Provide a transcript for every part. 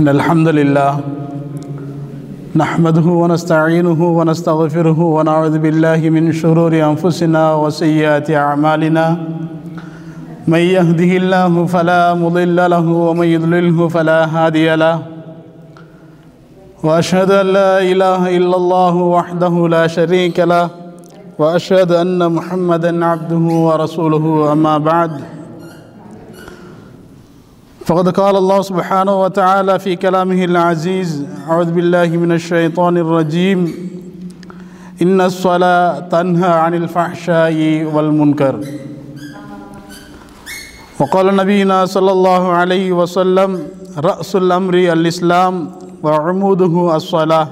إن الحمد لله نحمده ونستعينه ونستغفره ونعوذ بالله من شرور أنفسنا وسيئات أعمالنا. من يهده الله فلا مضل له ومن يضلله فلا هادي له. وأشهد أن لا إله إلا الله وحده لا شريك له. وأشهد أن محمدا عبده ورسوله أما بعد. فقد قال الله سبحانه وتعالى في كلامه العزيز أعوذ بالله من الشيطان الرجيم إن الصلاة تنهى عن الفحشاء والمنكر وقال نبينا صلى الله عليه وسلم رأس الأمر الإسلام وعموده الصلاة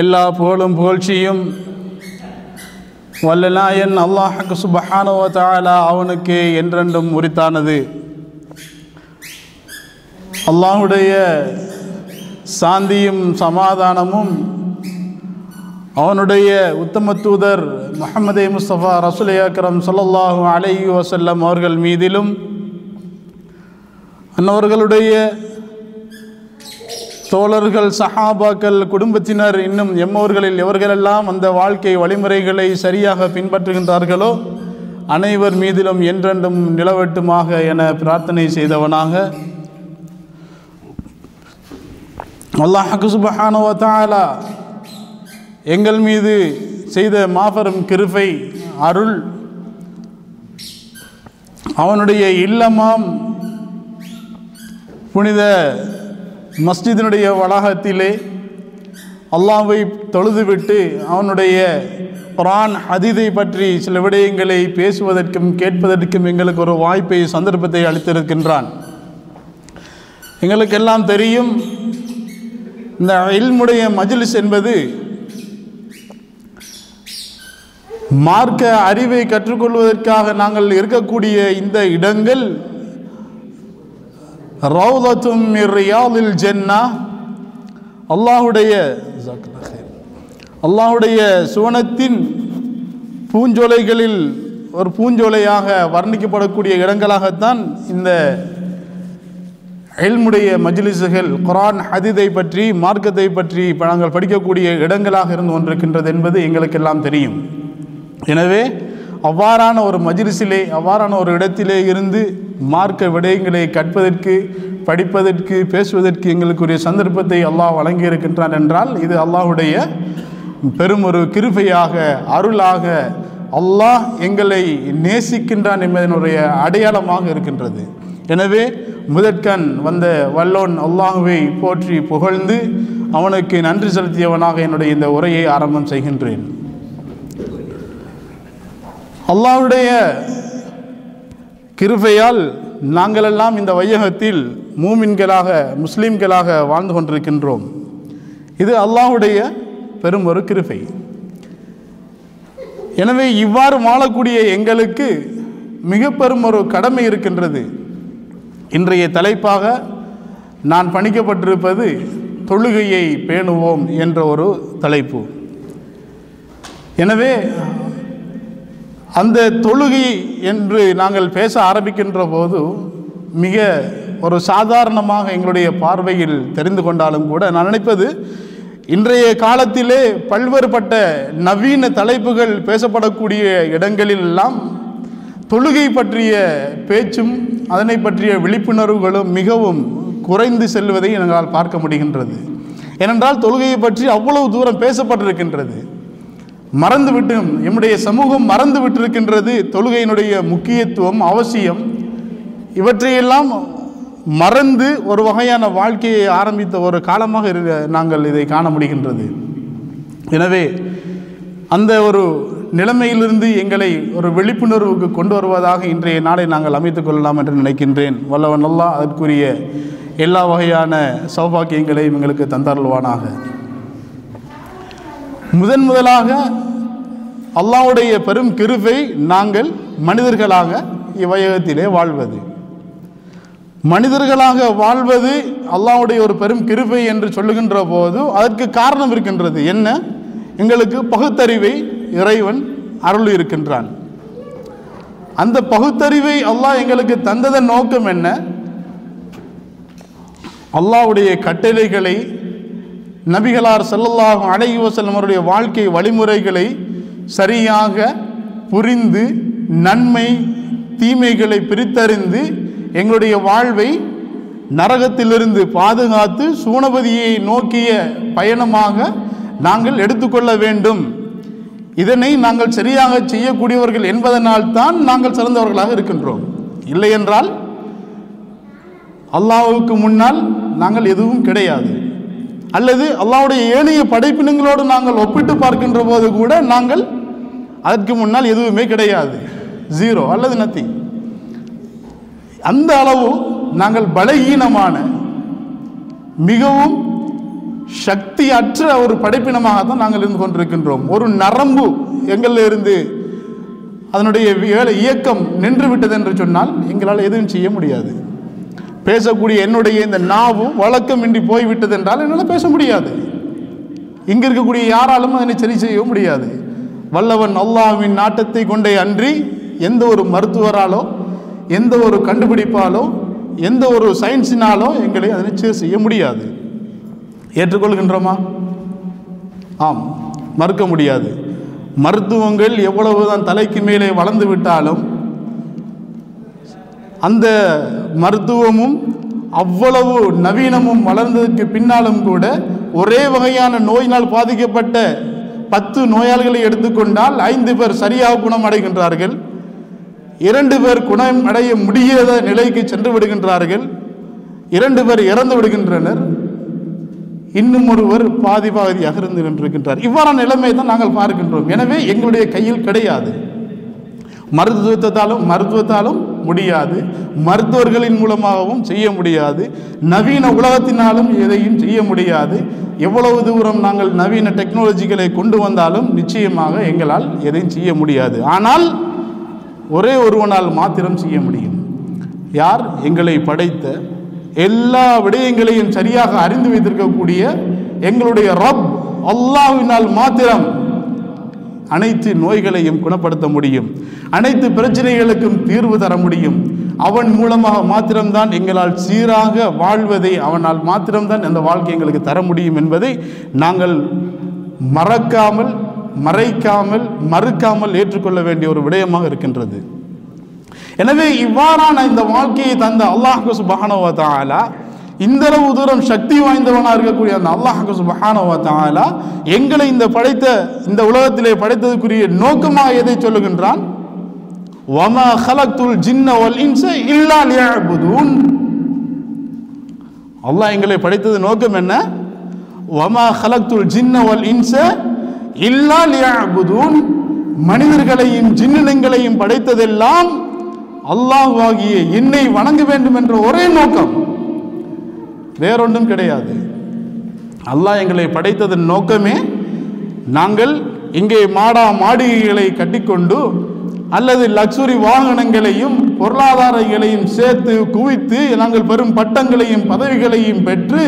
எல்லா புகழும் புகழ்ச்சியும் வல்லநாயன் அல்லாஹுக்கு சுபஹானுவ தாலா அவனுக்கு என்றென்றும் உரித்தானது. அல்லாஹுடைய சாந்தியும் சமாதானமும் அவனுடைய உத்தம தூதர் முகமதே முஸ்தபா ரசுல் அக்ரம் சொல்லல்லாஹு அலைஹி வசல்லம் அவர்கள் மீதிலும் அன்னவர்களுடைய தோழர்கள் சஹாபாக்கள் குடும்பத்தினர் இன்னும் எம்மவர்களில் எவர்களெல்லாம் அந்த வாழ்க்கை வழிமுறைகளை சரியாக பின்பற்றுகின்றார்களோ அனைவர் மீதிலும் என்றென்றும் நிலவட்டுமாக என பிரார்த்தனை செய்தவனாக. அல்லாஹு சுபஹானுவத்தாலா எங்கள் மீது செய்த மாபெரும் கிருபை அருள் அவனுடைய இல்லமாம் புனித மஸ்ஜிதினுடைய வளாகத்திலே அல்லாவை தொழுதுவிட்டு அவனுடைய குரான் அதிதை பற்றி சில விடயங்களை பேசுவதற்கும் கேட்பதற்கும் எங்களுக்கு ஒரு வாய்ப்பை சந்தர்ப்பத்தை அளித்திருக்கின்றான். எங்களுக்கெல்லாம் தெரியும் இந்த இல்முடைய மஜிலிஸ் என்பது மார்க்க அறிவை கற்றுக்கொள்வதற்காக நாங்கள் இருக்கக்கூடிய இந்த இடங்கள் ரவுலத்தும் ரியாலில் ஜென்னா. அல்லாஹுடைய அல்லாஹுடைய சுவனத்தின் பூஞ்சோலைகளில் ஒரு பூஞ்சோலையாக வர்ணிக்கப்படக்கூடிய இடங்களாகத்தான் இந்த எல்முடைய மஜ்லிசுகள் குரான் ஹதிதை பற்றி மார்க்கத்தை பற்றி நாங்கள் படிக்கக்கூடிய இடங்களாக இருந்து கொண்டிருக்கின்றது என்பது எங்களுக்கெல்லாம் தெரியும். எனவே அவ்வாறான ஒரு மஜ்லிஸிலே அவ்வாறான ஒரு இடத்திலே இருந்து மார்க்க விடயங்களை கற்பதற்கு படிப்பதற்கு பேசுவதற்கு எங்களுக்குரிய சந்தர்ப்பத்தை அல்லாஹ் வழங்கியிருக்கின்றான் என்றால் இது அல்லாஹுடைய பெரும் ஒரு கிருபையாக அருளாக அல்லாஹ் எங்களை நேசிக்கின்றான் என்பதனுடைய அடையாளமாக இருக்கின்றது. எனவே முதற்கண் வந்த வல்லோன் அல்லாஹுவை போற்றி புகழ்ந்து அவனுக்கு நன்றி செலுத்தியவனாக என்னுடைய இந்த உரையை ஆரம்பம் செய்கின்றேன். அல்லாஹுடைய கிருபையால் நாங்களெல்லாம் இந்த வையகத்தில் மூமின்களாக முஸ்லீம்களாக வாழ்ந்து கொண்டிருக்கின்றோம். இது அல்லாஹுடைய பெரும் ஒரு கிருபை. எனவே இவ்வாறு வாழக்கூடிய எங்களுக்கு மிக பெரும் ஒரு கடமை இருக்கின்றது. இன்றைய தலைப்பாக நான் பணிக்கப்பட்டிருப்பது தொழுகையை பேணுவோம் என்ற ஒரு தலைப்பு. எனவே அந்த தொழுகை என்று நாங்கள் பேச ஆரம்பிக்கின்ற போது மிக ஒரு சாதாரணமாக எங்களுடைய பார்வையில் தெரிந்து கொண்டாலும் கூட நான் நினைப்பது இன்றைய காலத்திலே பல்வேறுபட்ட நவீன தலைப்புகள் பேசப்படக்கூடிய இடங்களிலெல்லாம் தொழுகை பற்றிய பேச்சும் அதனை பற்றிய விழிப்புணர்வுகளும் மிகவும் குறைந்து செல்வதை எங்களால் பார்க்க முடிகின்றது. ஏனென்றால் தொழுகையை பற்றி அவ்வளவு தூரம் பேசப்பட்டிருக்கின்றது. மறந்துவிட்டு எம்முடைய சமூகம் மறந்து விட்டிருக்கின்றது தொழுகையினுடைய முக்கியத்துவம் அவசியம். இவற்றையெல்லாம் மறந்து ஒரு வகையான வாழ்க்கையை ஆரம்பித்த ஒரு காலமாக நாங்கள் இதை காண முடிகின்றது. எனவே அந்த ஒரு நிலைமையிலிருந்து எங்களை ஒரு விழிப்புணர்வுக்கு கொண்டு வருவதாக இன்றைய நாளை நாங்கள் அமைத்துக் கொள்ளலாம் என்று நினைக்கின்றேன். வல்லவன் அல்லா அதற்குரிய எல்லா வகையான சௌபாக்கியங்களையும் எங்களுக்கு தந்தருள்வானாக. முதன் முதலாக அல்லாவுடைய பெரும் கிருபை நாங்கள் மனிதர்களாக இவ்வையகத்திலே வாழ்வது. மனிதர்களாக வாழ்வது அல்லாவுடைய ஒரு பெரும் கிருபை என்று சொல்லுகின்ற போது அதற்கு காரணம் இருக்கின்றது. என்ன? எங்களுக்கு பகுத்தறிவை இறைவன் அருள் இருக்கின்றான் அந்த பகுத்தறிவை அல்லாஹ் எங்களுக்கு தந்ததன் நோக்கம் என்ன? அல்லாஹ்வுடைய கட்டளைகளை நபிகளார் செல்லல்லாகும் அழகி வஸல்லம் அவருடைய வாழ்க்கை வழிமுறைகளை சரியாக புரிந்து நன்மை தீமைகளை பிரித்தறிந்து எங்களுடைய வாழ்வை நரகத்திலிருந்து பாதுகாத்து சூனபதியை நோக்கிய பயணமாக நாங்கள் எடுத்துக்கொள்ள வேண்டும். இதனை நாங்கள் சரியாக செய்யக்கூடியவர்கள் என்பதனால் தான் நாங்கள் சிறந்தவர்களாக இருக்கின்றோம். இல்லை என்றால் அல்லாவுக்கு முன்னால் நாங்கள் எதுவும் கிடையாது. அல்லது அல்லாவுடைய ஏனைய படைப்பினங்களோடு நாங்கள் ஒப்பிட்டு பார்க்கின்ற போது கூட நாங்கள் அதற்கு முன்னால் எதுவுமே கிடையாது. ஜீரோ அல்லது நத்திங் அந்த அளவு நாங்கள் பலகீனமான மிகவும் சக்தி அற்ற ஒரு படைப்பினமாக தான் நாங்கள் இருந்து கொண்டிருக்கின்றோம். ஒரு நரம்பு எங்களில் இருந்து அதனுடைய வேலை இயக்கம் நின்று விட்டது என்று சொன்னால் எங்களால் எதுவும் செய்ய முடியாது. பேசக்கூடிய என்னுடைய இந்த நாவும் வழக்கமின்றி போய்விட்டது என்றால் என்னால் பேச முடியாது. இங்கே இருக்கக்கூடிய யாராலும் அதனை சரி செய்ய முடியாது. வல்லவன் அல்லாஹ்வின் நாட்டத்தை கொண்டே அன்றி எந்த ஒரு மருத்துவராலோ எந்த ஒரு கண்டுபிடிப்பாலோ எந்த ஒரு சயின்ஸினாலோ எங்களை அதை நிச்சயம் செய்ய முடியாது. ஏற்றுக்கொள்கின்றோமா? ஆம் மறுக்க முடியாது. மருத்துவங்கள் எவ்வளவுதான் தலைக்கு மேலே வளர்ந்து விட்டாலும் அந்த மருத்துவமும் அவ்வளவு நவீனமும் வளர்ந்ததுக்கு பின்னாலும் கூட ஒரே வகையான நோயினால் பாதிக்கப்பட்ட பத்து நோயாளிகளை எடுத்துக்கொண்டால் ஐந்து பேர் சரியாக குணம் அடைகின்றார்கள் இரண்டு பேர் குணம் அடைய முடியாத நிலைக்கு சென்று விடுகின்றார்கள். இரண்டு பேர் இறந்து விடுகின்றனர். இன்னும் ஒருவர் பாதி பாதியாக இருந்து நின்றிருக்கின்றார். இவ்வாறான நிலைமை தான் நாங்கள் பார்க்கின்றோம். எனவே எங்களுடைய கையில் கிடையாது. மருத்துவத்தாலும் மருத்துவத்தாலும் முடியாது. மருத்துவர்களின் மூலமாகவும் செய்ய முடியாது. நவீன உலகத்தினாலும் எதையும் செய்ய முடியாது. எவ்வளவு தூரம் நாங்கள் நவீன டெக்னாலஜிகளை கொண்டு வந்தாலும் நிச்சயமாக எங்களால் எதையும் செய்ய முடியாது. ஆனால் ஒரே ஒருவனால் மாத்திரம் செய்ய முடியும். யார்? எங்களை படைத்த எல்லா விடயங்களையும் சரியாக அறிந்து வைத்திருக்கக்கூடிய எங்களுடைய ரப் அல்லாவினால் மாத்திரம் அனைத்து நோய்களையும் குணப்படுத்த முடியும். அனைத்து பிரச்சனைகளுக்கும் தீர்வு தர முடியும். அவன் மூலமாக மாத்திரம்தான் எங்களால் சீராக வாழ்வதை அவனால் மாத்திரம்தான் அந்த வாழ்க்கை எங்களுக்கு தர முடியும் என்பதை நாங்கள் மறக்காமல் மறைக்காமல் மறுக்காமல் ஏற்றுக்கொள்ள வேண்டிய ஒரு விடயமாக இருக்கின்றது. எனவே இவ்வாறான இந்த வாழ்க்கையை தந்த அல்லாஹு சுபஹானவ தாலா இந்த அளவு தூரம் சக்தி வாய்ந்தவனாக இருக்கக்கூடிய அந்த அல்லாஹு சுபஹானவ எங்களை இந்த படைத்த இந்த உலகத்திலே படைத்ததுக்குரிய நோக்கமாக எதை சொல்லுகின்றான்? வமா ஹலக்துல் ஜின்ன வல் இன்ச இல்லா லியஅபுதூன் அல்லாஹ் எங்களை படைத்தது நோக்கம் என்ன? வமா ஹலக்துல் ஜின்ன வல் இன்ச இல்லா லியஅபுதூன் மனிதர்களையும் ஜின்னினங்களையும் படைத்ததெல்லாம் அல்லாஹ் ஆகிய என்னை வணங்க வேண்டும் என்ற ஒரே நோக்கம். வேறொன்றும் கிடையாது. அல்லாஹ் எங்களை படைத்ததன் நோக்கமே நாங்கள் இங்கே மாடா மாடிகைகளை கட்டிக்கொண்டு அல்லது லக்ஸுரி வாகனங்களையும் பொருளாதாரங்களையும் சேர்த்து குவித்து நாங்கள் பெரும் பட்டங்களையும் பதவிகளையும் பெற்று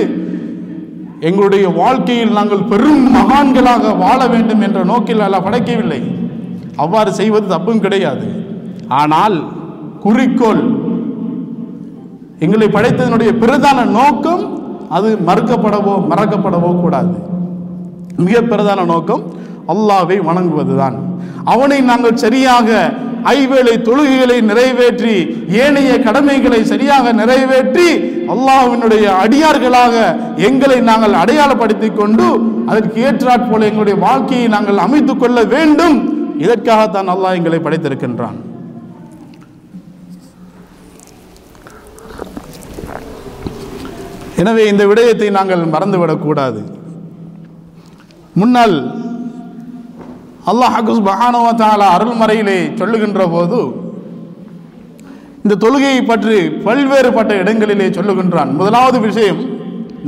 எங்களுடைய வாழ்க்கையில் நாங்கள் பெரும் மகான்களாக வாழ வேண்டும் என்ற நோக்கில் அல்ல படைக்கவில்லை. அவ்வாறு செய்வது தப்பும் கிடையாது. ஆனால் குறிக்கோள் எங்களை படைத்ததனுடைய பிரதான நோக்கம் அது மறுக்கப்படவோ மறக்கப்படவோ கூடாது. மிக பிரதான நோக்கம் அல்லாவை வணங்குவதுதான். அவனை நாங்கள் சரியாக ஐவேளை தொழுகைகளை நிறைவேற்றி ஏனைய கடமைகளை சரியாக நிறைவேற்றி அல்லாஹினுடைய அடியார்களாக எங்களை நாங்கள் அடையாளப்படுத்தி கொண்டு அதற்கு ஏற்றாற் போல எங்களுடைய வாழ்க்கையை நாங்கள் அமைத்துக் கொள்ள வேண்டும். இதற்காகத்தான் அல்லாஹ் எங்களை படைத்திருக்கின்றான். எனவே இந்த விடயத்தை நாங்கள் மறந்துவிடக்கூடாது. முன்னால் அல்லாஹ் சுபஹானஹு வ அருள்மறையிலே சொல்லுகின்ற போது இந்த தொழுகையை பற்றி பல்வேறுபட்ட இடங்களிலே சொல்லுகின்றான். முதலாவது விஷயம்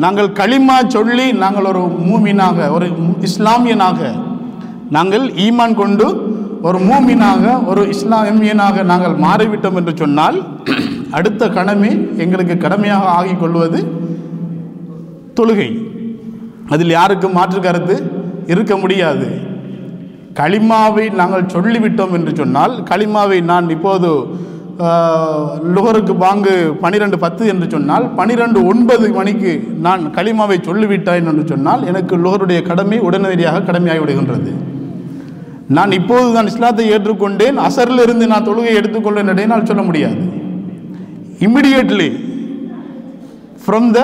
நாங்கள் களிமா சொல்லி நாங்கள் ஒரு மூமினாக ஒரு இஸ்லாமியனாக நாங்கள் ஈமான் கொண்டு ஒரு மூமினாக ஒரு இஸ்லாமியனாக நாங்கள் மாறிவிட்டோம் என்று சொன்னால் அடுத்த கடமை எங்களுக்கு கடமையாக ஆகிக் கொள்வது தொழுகை. அதில் யாருக்கும் மாற்று கருத்து? இருக்க முடியாது. களிமாவை நாங்கள் சொல்லிவிட்டோம் என்று சொன்னால் களிமாவை நான் இப்போது லுகருக்கு பாங்கு பனிரெண்டு பத்து என்று சொன்னால் பனிரெண்டு ஒன்பது மணிக்கு நான் களிமாவை சொல்லிவிட்டேன் என்று சொன்னால் எனக்கு லுகருடைய கடமை உடனடியாக கடமையாகி விடுகின்றது. நான் இப்போது நான் இஸ்லாத்தை ஏற்றுக்கொண்டேன் அசரிலிருந்து நான் தொழுகையை எடுத்துக்கொண்டேன் என்னால் சொல்ல முடியாது. இம்மிடியேட்லி ஃப்ரம் த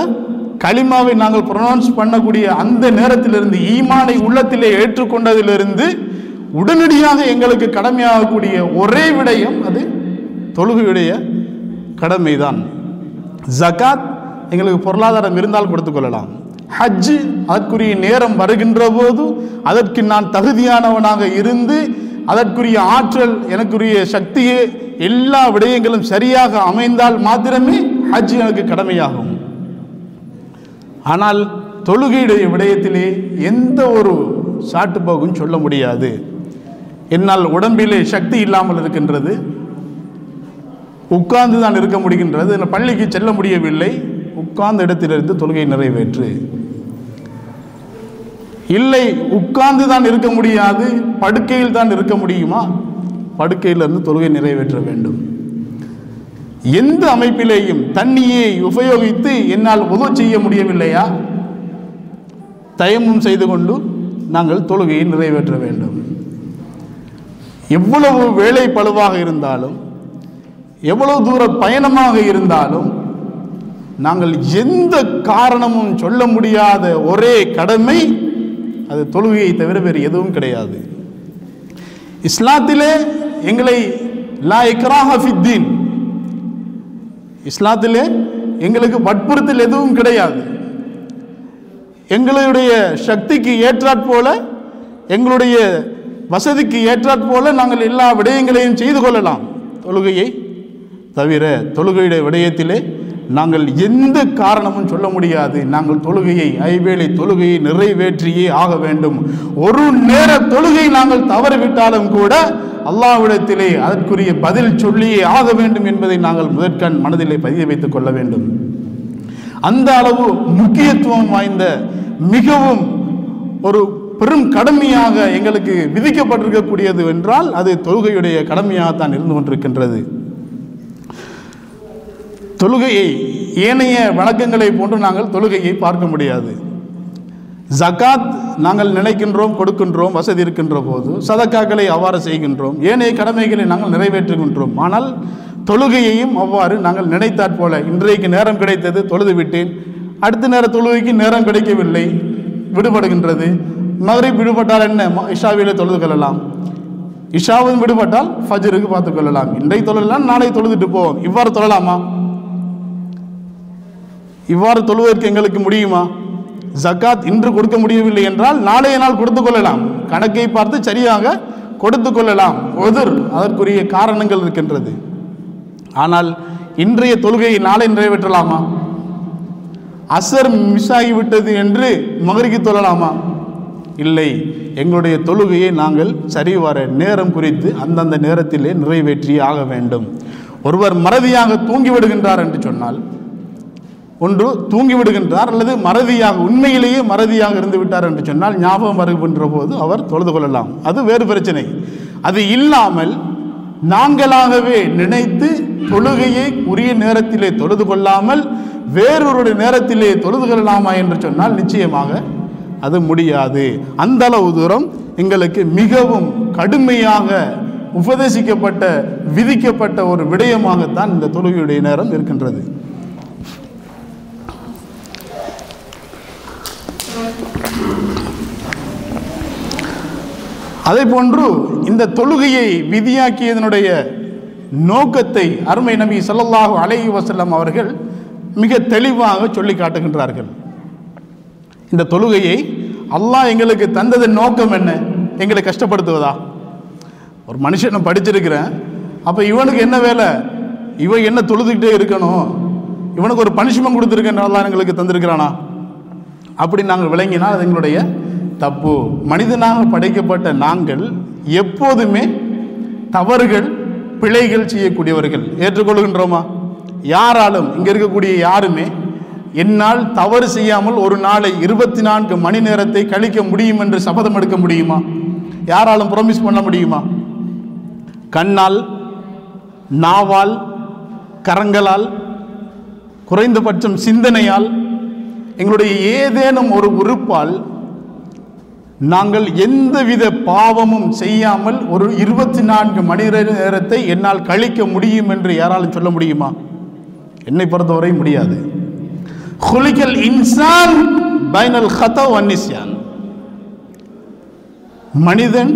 களிமாவை நாங்கள் ப்ரொனவுன்ஸ் பண்ணக்கூடிய அந்த நேரத்திலிருந்து ஈமானை உள்ளத்திலே ஏற்றுக்கொண்டதிலிருந்து உடனடியாக எங்களுக்கு கடமையாகக்கூடிய ஒரே விடயம் அது தொழுகையுடைய கடமைதான். ஜகாத் எங்களுக்கு பொருளாதாரம் இருந்தால் கொடுத்துக்கொள்ளலாம் ஹஜ்ஜு அதற்குரிய நேரம் வருகின்ற போது அதற்கு நான் தகுதியானவனாக இருந்து அதற்குரிய ஆற்றல் எனக்குரிய சக்தியே எல்லா விடயங்களும் சரியாக அமைந்தால் மாத்திரமே ஹஜ் எனக்கு கடமையாகும். ஆனால் தொழுகையுடைய விடயத்திலே எந்த ஒரு சாட்டுப்போகும் சொல்ல முடியாது. என்னால் உடம்பிலே சக்தி இல்லாமல் இருக்கின்றது. உட்கார்ந்து தான் இருக்க முடிகின்றது. பள்ளிக்கு செல்ல முடியவில்லை. உட்கார்ந்த இடத்திலிருந்து தொழுகை நிறைவேற்று. இல்லை உட்கார்ந்து தான் இருக்க முடியாது. படுக்கையில் தான் இருக்க முடியுமா? படுக்கையிலிருந்து தொழுகை நிறைவேற்ற வேண்டும். எந்த அமைப்பிலேயும் தண்ணியை உபயோகித்து என்னால் உதவு செய்ய முடியவில்லையா? தயமும் செய்து கொண்டு நாங்கள் தொழுகையை நிறைவேற்ற வேண்டும். எவ்வளவு வேலை பழுவாக இருந்தாலும் எவ்வளவு தூர பயணமாக இருந்தாலும் நாங்கள் எந்த காரணமும் சொல்ல முடியாத ஒரே கடமை அது தொழுகையை தவிர வேறு எதுவும் கிடையாது. இஸ்லாத்திலே எங்களை லா இக்ராஹ இஸ்லாத்திலே எங்களுக்கு வற்புறுத்தல் எதுவும் கிடையாது. எங்களுடைய சக்திக்கு ஏற்றாற் போல எங்களுடைய வசதிக்கு ஏற்றாற் போல நாங்கள் எல்லா விடயங்களையும் செய்து கொள்ளலாம். தொழுகையை தவிர தொழுகையுடைய விடயத்திலே நாங்கள் எந்த காரணமும் சொல்ல முடியாது. நாங்கள் தொழுகையை ஐவேளை தொழுகையை நிறைவேற்றியே ஆக வேண்டும். ஒரு நேர தொழுகை நாங்கள் தவறிவிட்டாலும் கூட அல்லாஹ்விடத்திலே அதற்குரிய பதில் சொல்லியே ஆக வேண்டும் என்பதை நாங்கள் முதற்கண் மனதிலே பதிய வைத்துக் கொள்ள வேண்டும். அந்த அளவு முக்கியத்துவம் வாய்ந்த மிகவும் ஒரு பெரும் கடமையாக எங்களுக்கு விதிக்கப்பட்டிருக்கக்கூடியது என்றால் அது தொழுகையுடைய கடமையாகத்தான் இருந்து கொண்டிருக்கின்றது. தொழுகையை ஏனைய வணக்கங்களை போன்று நாங்கள் தொழுகையை பார்க்க முடியாது. ஜகாத் நாங்கள் நினைக்கின்றோம் கொடுக்கின்றோம் வசதி இருக்கின்ற போது சதக்காக்களை அவ்வாறு செய்கின்றோம் ஏனைய கடமைகளை நாங்கள் நிறைவேற்றுகின்றோம். ஆனால் தொழுகையையும் அவ்வாறு நாங்கள் நினைத்தாற் போல இன்றைக்கு நேரம் கிடைத்தது தொழுது விட்டேன். அடுத்த நேர தொழுகைக்கு நேரம் கிடைக்கவில்லை விடுபடுகின்றது. மகரிப் விடுபட்டால் என்ன? இஷாவிலே தொழுது கொள்ளலாம். இஷாவும் விடுபட்டால் ஃபஜ்ருக்கு பார்த்துக் கொள்ளலாம். இன்றைக்கு தொழலாம் நாளை தொழுதுட்டு போவோம். இவ்வாறு தொழலாமா? இவ்வாறு தொழுவதற்கு எங்களுக்கு முடியுமா? ஜக்காத் இன்று கொடுக்க முடியவில்லை என்றால் நாளைய நாள் கொடுத்து கொள்ளலாம். கணக்கை பார்த்து சரியாக கொடுத்து கொள்ளலாம். ஒதிர் அதற்குரிய காரணங்கள் இருக்கின்றது. ஆனால் இன்றைய தொழுகையை நாளை நிறைவேற்றலாமா? அசர் மிஸ் ஆகிவிட்டது என்று மகரிக்கு தொழலாமா? இல்லை. எங்களுடைய தொழுகையை நாங்கள் சரிவர நேரம் குறித்து அந்தந்த நேரத்திலே நிறைவேற்றியே ஆக வேண்டும். ஒருவர் மறதியாக தூங்கிவிடுகின்றார் என்று சொன்னால் ஒன்று தூங்கி விடுகின்றார் அல்லது மறதியாக உண்மையிலேயே மறதியாக இருந்து விட்டார் என்று சொன்னால் ஞாபகம் வருகின்ற போது அவர் தொழுது கொள்ளலாம். அது வேறு பிரச்சனை. அது இல்லாமல் நாங்களாகவே நினைத்து தொழுகையை உரிய நேரத்திலே தொழுது கொள்ளாமல் வேறொரு நேரத்திலே தொழுது கொள்ளலாமா என்று சொன்னால் நிச்சயமாக அது முடியாது. அந்த அளவு தூரம் எங்களுக்கு மிகவும் கடுமையாக உபதேசிக்கப்பட்ட விதிக்கப்பட்ட ஒரு விடயமாகத்தான் இந்த தொழுகையுடைய நேரம் இருக்கின்றது. அதே போன்று இந்த தொழுகையை விதியாக்கியதனுடைய நோக்கத்தை அருமை நபி சொல்லல்லாஹு அலைஹி வசல்லம் அவர்கள் மிக தெளிவாக சொல்லி காட்டுகின்றார்கள். இந்த தொழுகையை அல்லாஹ் எங்களுக்கு தந்ததன் நோக்கம் என்ன? எங்களை கஷ்டப்படுத்துவதா? ஒரு மனுஷனை படிச்சிருக்கிறேன். அப்போ இவனுக்கு என்ன வேலை? இவன் என்ன தொழுதுகிட்டே இருக்கணும்? இவனுக்கு ஒரு பனிஷ்மெண்ட் கொடுத்துருக்கேன் அல்லாஹ் எங்களுக்கு தந்திருக்கிறானா? அப்படி நாங்கள் விளங்கினால் அது எங்களுடைய தப்பு. மனிதனாக படைக்கப்பட்ட நாங்கள் எப்போதுமே தவறுகள் பிழைகள் செய்யக்கூடியவர்கள். ஏற்றுக்கொள்கின்றோமா? யாராலும் இங்கே இருக்கக்கூடிய யாருமே என்னால் தவறு செய்யாமல் ஒரு நாளை இருபத்தி நான்கு மணி நேரத்தை கழிக்க முடியும் என்று சபதம் எடுக்க முடியுமா? யாராலும் ப்ராமிஸ் பண்ண முடியுமா? கண்ணால் நாவால் கரங்களால் குறைந்தபட்சம் சிந்தனையால் எங்களுடைய ஏதேனும் ஒரு உறுப்பால் நாங்கள் எந்தவித பாவமும் செய்யாமல் ஒரு இருபத்தி நான்கு மணி நேரத்தை என்னால் கழிக்க முடியும் என்று யாராலும் சொல்ல முடியுமா? என்னை பொறுத்தவரை முடியாது. ஹுலிகல் இன்சான் பைனல் ஹதோ வன்னிஸ்யான் மனிதன்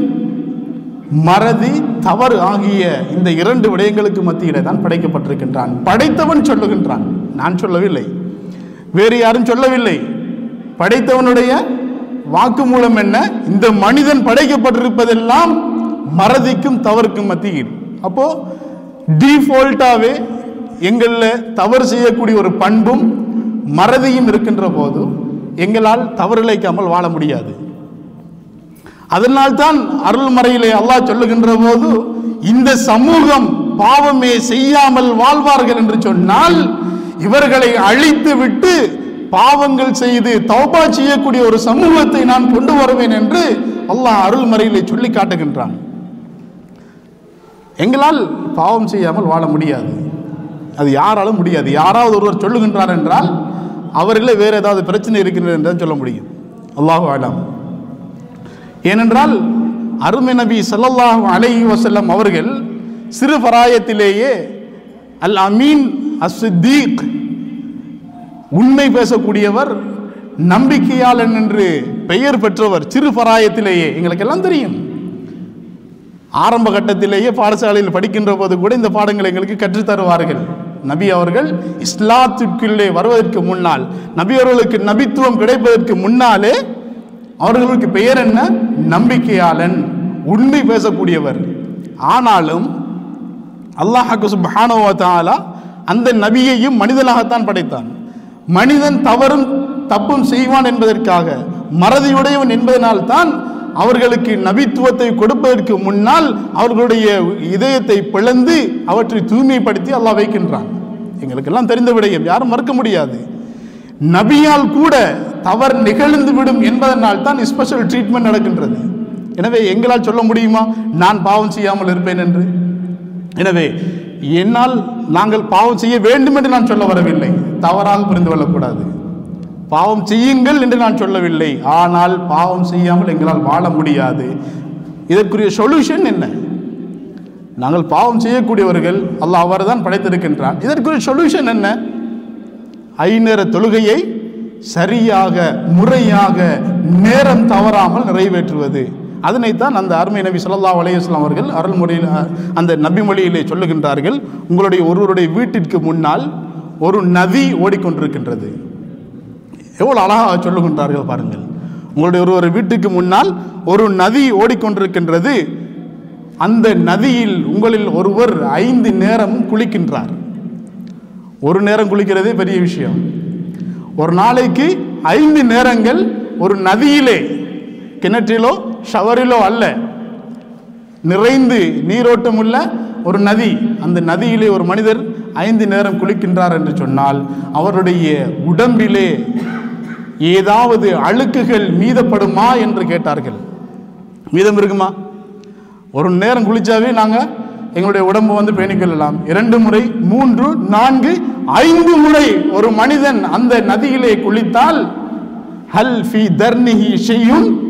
மறதி தவறு ஆகிய இந்த இரண்டு விடயங்களுக்கு மத்தியிலே தான் படைக்கப்பட்டிருக்கின்றான். படைத்தவன் சொல்லுகின்றான். நான் சொல்லவில்லை. வேறு யாரும் சொல்லவில்லை. படைத்தவனுடைய வாக்குமூலம் என்ன? இந்த மனிதன் படைக்கப்பட்டிருப்பதெல்லாம் மறதிக்கும் தவறுக்கும் மத்தியில். அப்போ டிஃபால்ட்டாகவே எங்களில் தவறு செய்யக்கூடிய ஒரு பண்பும் மறதியும் இருக்கின்ற போது எங்களால் தவறுழைக்காமல் வாழ முடியாது. அதனால்தான் அருள்மறையிலே அல்லாஹ் சொல்லுகின்ற போது இந்த சமூகம் பாவமே செய்யாமல் வாழ்வார்கள் என்று சொன்னால் இவர்களை அழித்து விட்டு பாவங்கள் செய்து தௌபா செய்யக்கூடிய ஒரு சமூகத்தை நான் கொண்டு வருவேன் என்று அல்லாஹ் அருள்மறையிலே சொல்லி காட்டுகின்றான். எங்களால் பாவம் செய்யாமல் வாழ முடியாது. அது யாராலும் முடியாது. யாராவது ஒருவர் சொல்லுகின்றார் என்றால் அவர்களே வேறு ஏதாவது பிரச்சனை இருக்கின்றது என்று சொல்ல முடியும். அல்லாஹு ஆலாம் ஏனென்றால் அருமை நபி ஸல்லல்லாஹு அலை வசல்லம் அவர்கள் சிறு பராயத்திலேயே அல் அமீன் அஸ்ஸித்தீக் உண்மை பேசக்கூடியவர் நம்பிக்கையாளன் என்று பெயர் பெற்றவர் சிறு பராயத்திலேயே. எங்களுக்கெல்லாம் தெரியும். ஆரம்ப கட்டத்திலேயே பாடசாலையில் படிக்கின்ற போது கூட இந்த பாடங்களை எங்களுக்கு கற்றுத்தருவார்கள் நபி அவர்கள் இஸ்லாத்திற்குள்ளே வருவதற்கு முன்னால் நபி அவர்களுக்கு நபித்துவம் கிடைப்பதற்கு முன்னாலே அவர்களுக்கு பெயர் என்ன? நம்பிக்கையாளன் உண்மை பேசக்கூடியவர். ஆனாலும் அல்லாஹாக்கு சுப்ஹானஹு தாலா அந்த நபியையும் மனிதனாகத்தான் படைத்தான். மனிதன் தவறும் தப்பும் செய்வான் என்பதற்காக மறதியுடையவன் என்பதனால் தான் அவர்களுக்கு நபித்துவத்தை கொடுப்பதற்கு முன்னால் அவர்களுடைய இதயத்தை பிளந்து அவற்றை தூய்மைப்படுத்தி அல்லாஹ் வைக்கின்றான். எங்களுக்கெல்லாம் தெரிந்த விடயம் யாரும் மறுக்க முடியாது. நபியால் கூட தவறு நிகழ்ந்து விடும் என்பதனால் தான் ஸ்பெஷல் ட்ரீட்மெண்ட் நடக்கின்றது. எனவே எங்களால் சொல்ல முடியுமா? நான் பாவம் செய்யாமல் இருப்பேன் என்று. எனவே என்னால் நாங்கள் பாவம் செய்ய வேண்டும் என்று நான் சொல்ல வரவில்லை. தவறாக புரிந்து கொள்ளக்கூடாது. பாவம் செய்யுங்கள் என்று நான் சொல்லவில்லை. ஆனால் பாவம் செய்யாமல் எங்களால் வாழ முடியாது. இதற்குரிய சொல்யூஷன் என்ன? நாங்கள் பாவம் செய்யக்கூடியவர்கள் அல்ல அவர் தான் படைத்திருக்கின்றான். இதற்குரிய சொல்யூஷன் என்ன? ஐநேர தொழுகையை சரியாக முறையாக நேரம் தவறாமல் நிறைவேற்றுவது. அதனைத்தான் அந்த அருமை நபி ஸல்லல்லாஹு அலையுஸ்லாம் அவர்கள் அருள்மொழியில் அந்த நபி மொழியிலே சொல்லுகின்றார்கள். உங்களுடைய ஒருவருடைய வீட்டிற்கு முன்னால் ஒரு நதி ஓடிக்கொண்டிருக்கின்றது. எவ்வளோ அழகாக சொல்லுகின்றார்கள் பாருங்கள். உங்களுடைய ஒருவர் வீட்டுக்கு முன்னால் ஒரு நதி ஓடிக்கொண்டிருக்கின்றது. அந்த நதியில் உங்களில் ஒருவர் ஐந்து நேரமும் குளிக்கின்றார். ஒரு நேரம் குளிக்கிறதே பெரிய விஷயம். ஒரு நாளைக்கு ஐந்து நேரங்கள் ஒரு நதியிலே. கிணற்றிலோ ஷவரிலோ அல்ல. நிறைந்து நீரோட்டம் உள்ள ஒரு நதி. அந்த நதியிலே ஒரு மனிதர் ஐந்து நேரம் குளிக்கின்றார் என்று சொன்னால் அவருடைய உடம்பிலே ஏதாவது அழுக்குகள் மீதப்படுமா என்று கேட்டார்கள். மீதம் இருக்குமா? ஒரு நேரம் குளிச்சாவே நாங்கள் எங்களுடைய உடம்பு வந்து பேணிக்கொள்ளலாம் இரண்டு முறை மூன்று நான்கு ஐந்து முறை ஒரு மனிதன் அந்த நதியிலே குளித்தால் ஹல் ஃபி தர்னிஹி செய்யும்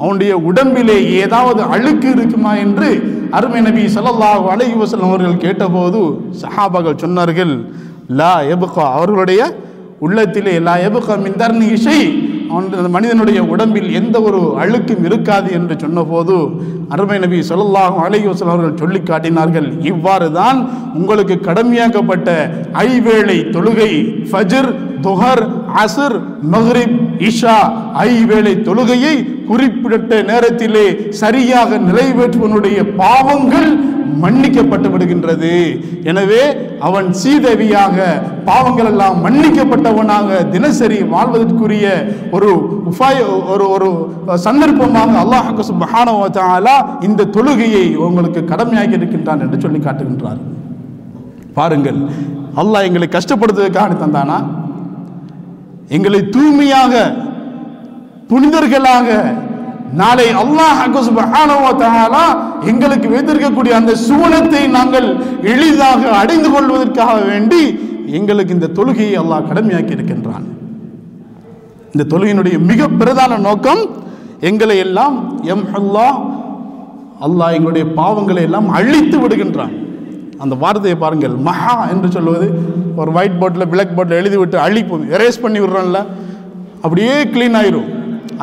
அவனுடைய உடம்பிலே ஏதாவது அழுக்கு இருக்குமா என்று அருமை நபி சல்லாஹூ அலஹி வசலம் அவர்கள் கேட்டபோது சஹாபாக்கள் சொன்னார்கள் லா எபுகா அவர்களுடைய உள்ளத்திலே லா எபுகா மின் இசை அவன் அந்த மனிதனுடைய உடம்பில் எந்த ஒரு அழுக்கும் இருக்காது என்று சொன்னபோது அருமை நபி சொல்லாஹும் அலைஹி வஸல்லம் அவர்கள் சொல்லி காட்டினார்கள் இவ்வாறு தான் உங்களுக்கு கடமையாக்கப்பட்ட ஐவேளை தொழுகை ஃபஜ்ர் துஹர் அசர் மஹ்ரிப் இஷா ஐவேளை தொழுகையை குறிப்பிட்ட நேரத்திலே சரியாக நிறைவேற்றுவனுடைய பாவங்கள் மன்னிக்கப்பட்டு விடுகின்றது. எனவே அவன் சீதேவியாக பாவங்கள் எல்லாம் மன்னிக்கப்பட்டவனாக தினசரி வாழ்வதற்குரிய ஒரு உபாய ஒரு ஒரு சந்தர்ப்பமாக அல்லாஹ் சுப்ஹானஹு இந்த தொழுகையை உங்களுக்கு கடமையாகி இருக்கின்றான் என்று சொல்லி காட்டுகின்றார். பாருங்கள் அல்லாஹ் எங்களை கஷ்டப்படுத்துவதற்காக தந்தானா? எங்களை தூய்மையாக புனிதர்களாக நாளை அல்லாஹ் எங்களுக்கு வைத்திருக்கக்கூடிய அந்த சுவனத்தை நாங்கள் எளிதாக அடைந்து கொள்வதற்காக வேண்டி எங்களுக்கு இந்த தொழுகையை அல்லாஹ் கடமையாக்கி இருக்கின்றான். இந்த தொழுகையினுடைய மிக பிரதான நோக்கம் எங்களை எல்லாம் எம் அல்லாஹ் அல்லாஹ் எங்களுடைய பாவங்களை எல்லாம் அழித்து விடுகின்றான். அந்த வார்த்தையை பாருங்கள் மஹா என்று சொல்வது ஒரு ஒயிட் போர்டில் பிளாக் போர்டில் எழுதி விட்டு அழிப்போம் எரேஸ் பண்ணி விடுறோம்ல அப்படியே க்ளீன் ஆயிரும்.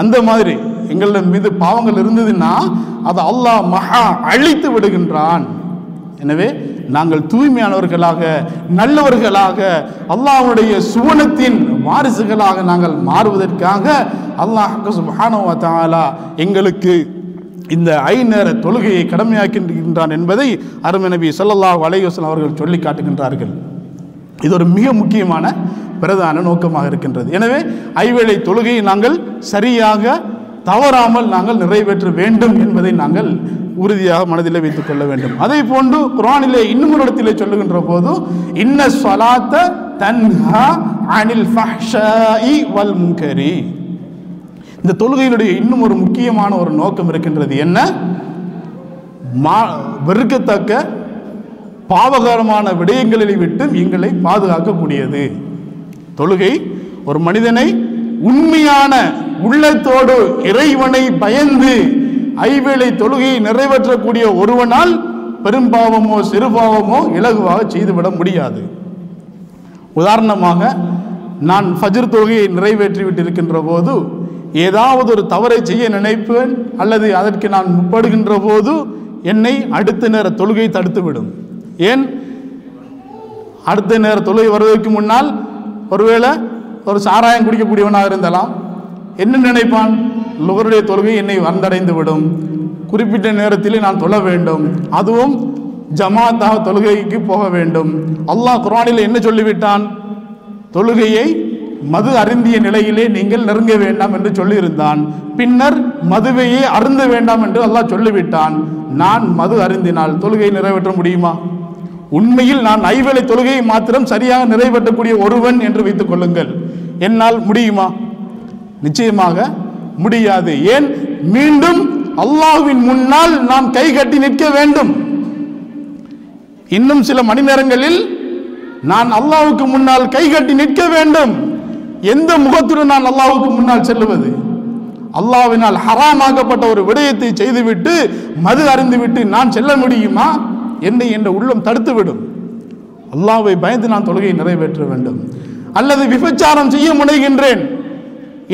அந்த மாதிரி எங்கள மீது பாவங்கள் இருந்ததுன்னா அதை அல்லாஹ் மகா அழித்து விடுகின்றான். எனவே நாங்கள் தூய்மையானவர்களாக நல்லவர்களாக அல்லாஹுடைய சுவனத்தின் வாரிசுகளாக நாங்கள் மாறுவதற்காக அல்லாஹ் சுப்ஹானஹு வ எங்களுக்கு இந்த ஐநேர தொழுகையை கடமையாக்கின்றான் என்பதை அருமை நபி சொல்லல்லாஹ் அலைஹி அவர்கள் சொல்லி காட்டுகின்றார்கள். இது ஒரு மிக முக்கியமான பிரதான நோக்கமாக இருக்கின்றது. எனவே ஐவேளை தொழுகையை நாங்கள் சரியாக தவறாமல் நாங்கள் நிறைவேற்ற வேண்டும் என்பதை நாங்கள் உறுதியாக மனதில் வைத்துக் கொள்ள வேண்டும். அதை போன்று குரானிலே இன்னும் ஒரு இடத்திலே சொல்லுகின்ற போது இன்ன ஸலாத்த தன்ஹா அனில் வல் முன்கரி. இந்த தொழுகையினுடைய இன்னும் ஒரு முக்கியமான ஒரு நோக்கம் இருக்கின்றது என்ன? மா வெறுக்கத்தக்க பாவகரமான விடயங்களை விட்டு எங்களை பாதுகாக்கக்கூடியது. தொழுகை ஒரு மனிதனை உண்மையான உள்ளத்தோடு இறைவனை பயந்து ஐவேளை தொழுகையை நிறைவேற்றக்கூடிய ஒருவனால் பெரும்பாவமோ சிறுபாவமோ இலகுவாக செய்துவிட முடியாது. உதாரணமாக நான் ஃபஜ்ர் தொழுகையை நிறைவேற்றி விட்டிருக்கின்ற போது ஏதாவது ஒரு தவறை செய்ய நினைப்பேன் அல்லது அதற்கு நான் முற்படுகின்ற போது என்னை அடுத்த நேர தொழுகை தடுத்துவிடும். ஏன்? அடுத்த நேர தொழுகை வருவதற்கு முன்னால் ஒருவேளை ஒரு சாராயம் குடிக்கக்கூடியவனாக இருந்தாலாம். என்ன நினைப்பான்? லுகருடைய தொழுகை என்னை வந்தடைந்து விடும் குறிப்பிட்ட நேரத்திலே நான் தொழ வேண்டும். அதுவும் ஜமாத்தாக தொழுகைக்கு போக வேண்டும். அல்லாஹ் குரானில் என்ன சொல்லிவிட்டான்? தொழுகையை மது அருந்திய நிலையிலே நீங்கள் நெருங்க வேண்டாம் என்று சொல்லியிருந்தான். பின்னர் மதுவையே அருந்த வேண்டாம் என்று அல்லாஹ் சொல்லிவிட்டான். நான் மது அருந்தினால் தொழுகையை நிறைவேற்ற முடியுமா? உண்மையில் நான் ஐவேளை தொழுகையை மாத்திரம் சரியாக நிறைவேற்றக்கூடிய ஒருவன் என்று வைத்துக் கொள்ளுங்கள். என்னால் முடியுமா? நிச்சயமாக முடியாது. ஏன்? மீண்டும் அல்லாஹ்வின் முன்னால் நாம் கை கட்டி நிற்க வேண்டும். இன்னும் சில மணி நேரங்களில் நான் அல்லாவுக்கு முன்னால் கை கட்டி நிற்க வேண்டும். எந்த முகத்துடன் நான் அல்லாஹுக்கு முன்னால் செல்லுவது? அல்லாஹ்வினால் ஹராமாக்கப்பட்ட ஒரு விடயத்தை செய்துவிட்டு மது அருந்துவிட்டு நான் செல்ல முடியுமா? என்னை என்ற உள்ளம் தடுத்துவிடும். அல்லாவை பயந்து நான் தொழுகையை நிறைவேற்ற வேண்டும். அல்லது விபச்சாரம் செய்ய முனைகின்றேன்.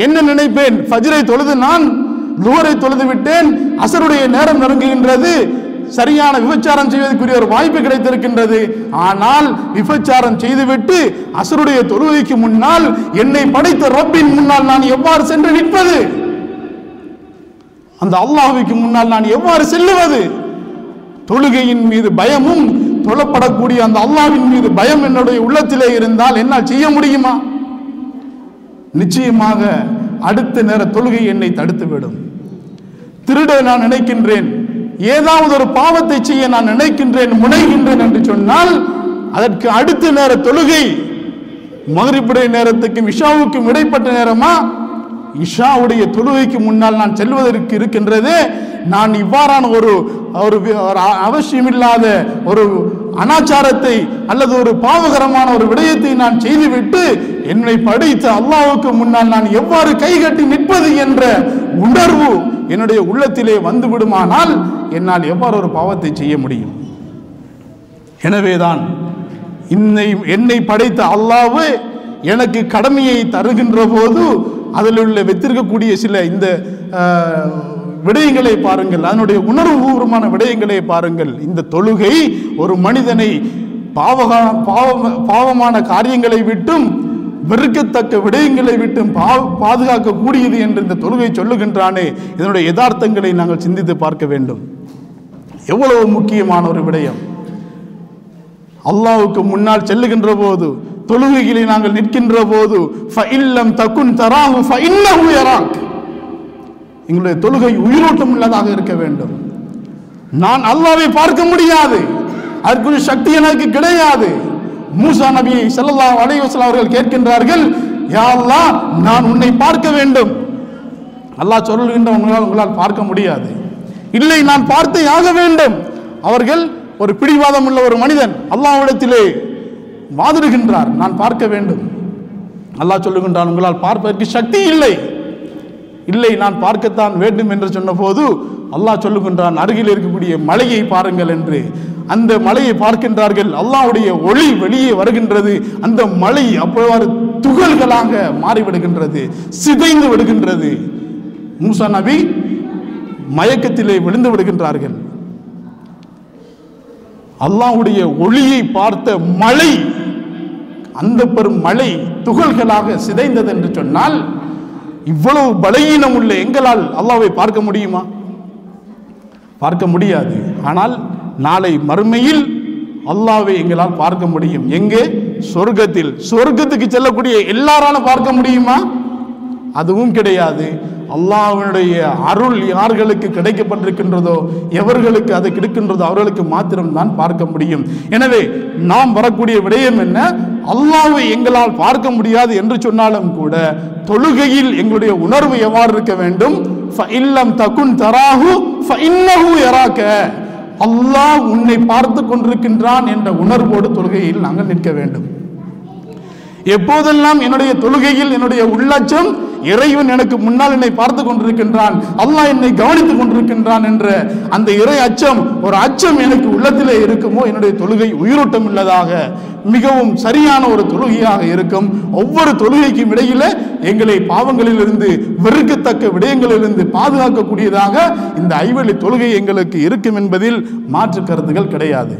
என்ன நினைப்பேன்? ஃபஜ்ரை தொழுது நான் லுவரை தொழுது விட்டேன் அசருடைய நேரம் நெருங்குகின்றது சரியான விபச்சாரம் செய்வதற்குரிய ஒரு வாய்ப்பு கிடைத்திருக்கின்றது. ஆனால் விபச்சாரம் செய்துவிட்டு அசருடைய தொழுகைக்கு முன்னால் என்னை படைத்த ரப்பின் முன்னால் நான் எவ்வாறு சென்று நிற்பது? அந்த அல்லாஹுக்கு முன்னால் நான் எவ்வாறு செல்லுவது? தொழுகையின் மீது பயமும் தொழப்படக்கூடிய அந்த அல்லாவின் மீது பயம் என்னுடைய உள்ளத்திலே இருந்தால் என்னால் செய்ய முடியுமா? நிச்சயமாக அடுத்த நேர தொழுகை என்னை தடுத்துவிடும். திருட நான் நினைக்கின்றேன். ஏதாவது ஒரு பாவத்தை செய்ய நான் நினைக்கின்றேன் முனைகின்றேன் என்று சொன்னால் அதற்கு அடுத்த நேர தொழுகை மகரிப்புடைய நேரத்துக்கும் இஷாவுக்கும் இடைப்பட்ட நேரமா? இஷாவுடைய தொழுகைக்கு முன்னால் நான் செல்வதற்கு இருக்கின்றது. நான் இவ்வாறான ஒரு ஒரு ஒரு அவசியமில்லாத ஒரு அனாச்சாரத்தை அல்லது ஒரு பாவகரமான ஒரு விடயத்தை நான் செய்துவிட்டு என்னை படைத்த அல்லாவுக்கு முன்னால் நான் எவ்வாறு கைகட்டி நிற்பது என்ற உணர்வு என்னுடைய உள்ளத்திலே வந்துவிடுமானால் என்னால் எவ்வாறு ஒரு பாவத்தை செய்ய முடியும்? எனவேதான் என்னை என்னை படைத்த அல்லாவு எனக்கு கடமையை தருகின்ற போது அதில் உள்ள வைத்திருக்கக்கூடிய சில இந்த விடயங்களை பாருங்கள். அதனுடைய உணர்வுபூர்வமான விடயங்களை பாருங்கள். இந்த தொழுகை ஒரு மனிதனை பாவகா பாவ பாவமான காரியங்களை விட்டும் வெறுக்கத்தக்க விடயங்களை விட்டும் பா பாதுகாக்கக்கூடியது என்று இந்த தொழுகை சொல்லுகின்றானே. இதனுடைய யதார்த்தங்களை நாங்கள் சிந்தித்து பார்க்க வேண்டும். எவ்வளவு முக்கியமான ஒரு விடயம். அல்லாவுக்கு முன்னால் செல்லுகின்ற போது தொழுகைகளை நாங்கள் நிற்கின்ற போது ஃபஇல்லம் தகுன் தராஹு ஃபஇன்னஹு யராக். எங்களுடைய தொழுகை உயிரோட்டம் உள்ளதாக இருக்க வேண்டும். நான் அல்லாவை பார்க்க முடியாது. அதற்குரிய சக்தி எனக்கு கிடையாது. மூசா நபி செல்லல்லா அலைஹி அவர்கள் கேட்கின்றார்கள் யாரெல்லாம் நான் உன்னை பார்க்க வேண்டும். அல்லாஹ் சொல்லுகின்ற உங்களால் உங்களால் பார்க்க முடியாது. இல்லை நான் பார்த்தே ஆக வேண்டும். அவர்கள் ஒரு பிடிவாதம் உள்ள ஒரு மனிதன் அல்லாஹ்விடத்திலே வாதிடுகின்றார். நான் பார்க்க வேண்டும். அல்லாஹ் சொல்லுகின்றான் உங்களால் பார்ப்பதற்கு சக்தி இல்லை. இல்லை நான் பார்க்கத்தான் வேண்டும் என்று சொன்னபோது அல்லாஹ் சொல்லுகின்றான் அருகில் இருக்கக்கூடிய மலையை பாருங்கள் என்று. அந்த மலையை பார்க்கின்றார்கள். அல்லாவுடைய ஒளி வெளியே வருகின்றது. அந்த மலை அவ்வாறு துகள்களாக மாறிவிடுகின்றது சிதைந்து விடுகின்றது. மூசா நபி மயக்கத்திலே விழுந்து விடுகின்றார்கள். அல்லாவுடைய ஒளியை பார்த்த மழை அந்த பெரும் மழை துகள்களாக சிதைந்தது என்று சொன்னால் இவ்வளவு பலகீனம் உள்ள எங்களால் அல்லாவை பார்க்க முடியுமா? பார்க்க முடியாது. ஆனால் நாளை மறுமையில் அல்லாவை எங்களால் பார்க்க முடியும். எங்கே? சொர்க்கத்தில். சொர்க்கத்துக்கு செல்லக்கூடிய எல்லாராலும் பார்க்க முடியுமா? அதுவும் கிடையாது. அல்லாவினுடைய அருள் யார்களுக்கு கிடைக்கப்பட்டிருக்கின்றதோ எவர்களுக்கு அது கிடைக்கின்றதோ அவர்களுக்கு மாத்திரம்தான் பார்க்க முடியும். எனவே நாம் வரக்கூடிய விடயம் என்ன? அல்லாவை எங்களால் பார்க்க முடியாது என்று சொன்னாலும் கூட தொழுகையில் எங்களுடைய உணர்வு எவ்வாறு இருக்க வேண்டும்? இல்லம் தகுன் தராகு இன்னஹு எராக்க அல்லாஹ் உன்னை பார்த்து கொண்டிருக்கின்றான் என்ற உணர்வோடு தொழுகையில் நாங்கள் நிற்க வேண்டும். எப்போதெல்லாம் என்னுடைய தொழுகையில் என்னுடைய உள்ளச்சம் இறைவன் எனக்கு முன்னால் என்னை பார்த்து கொண்டிருக்கின்றான் அல்லாஹ் என்னை கவனித்துக் கொண்டிருக்கின்றான் என்ற அந்த இறை அச்சம் ஒரு அச்சம் எனக்கு உள்ளத்திலே இருக்குமோ? என்னுடைய தொழுகை உயிரோட்டம் உள்ளதாக மிகவும் சரியான ஒரு தொழுகையாக இருக்கும். ஒவ்வொரு தொழுகைக்கும் இடையில எங்களை பாவங்களிலிருந்து வெறுக்கத்தக்க விடயங்களிலிருந்து பாதுகாக்கக்கூடியதாக இந்த ஐவழி தொழுகை எங்களுக்கு இருக்கும் என்பதில் மாற்று கருத்துகள் கிடையாது.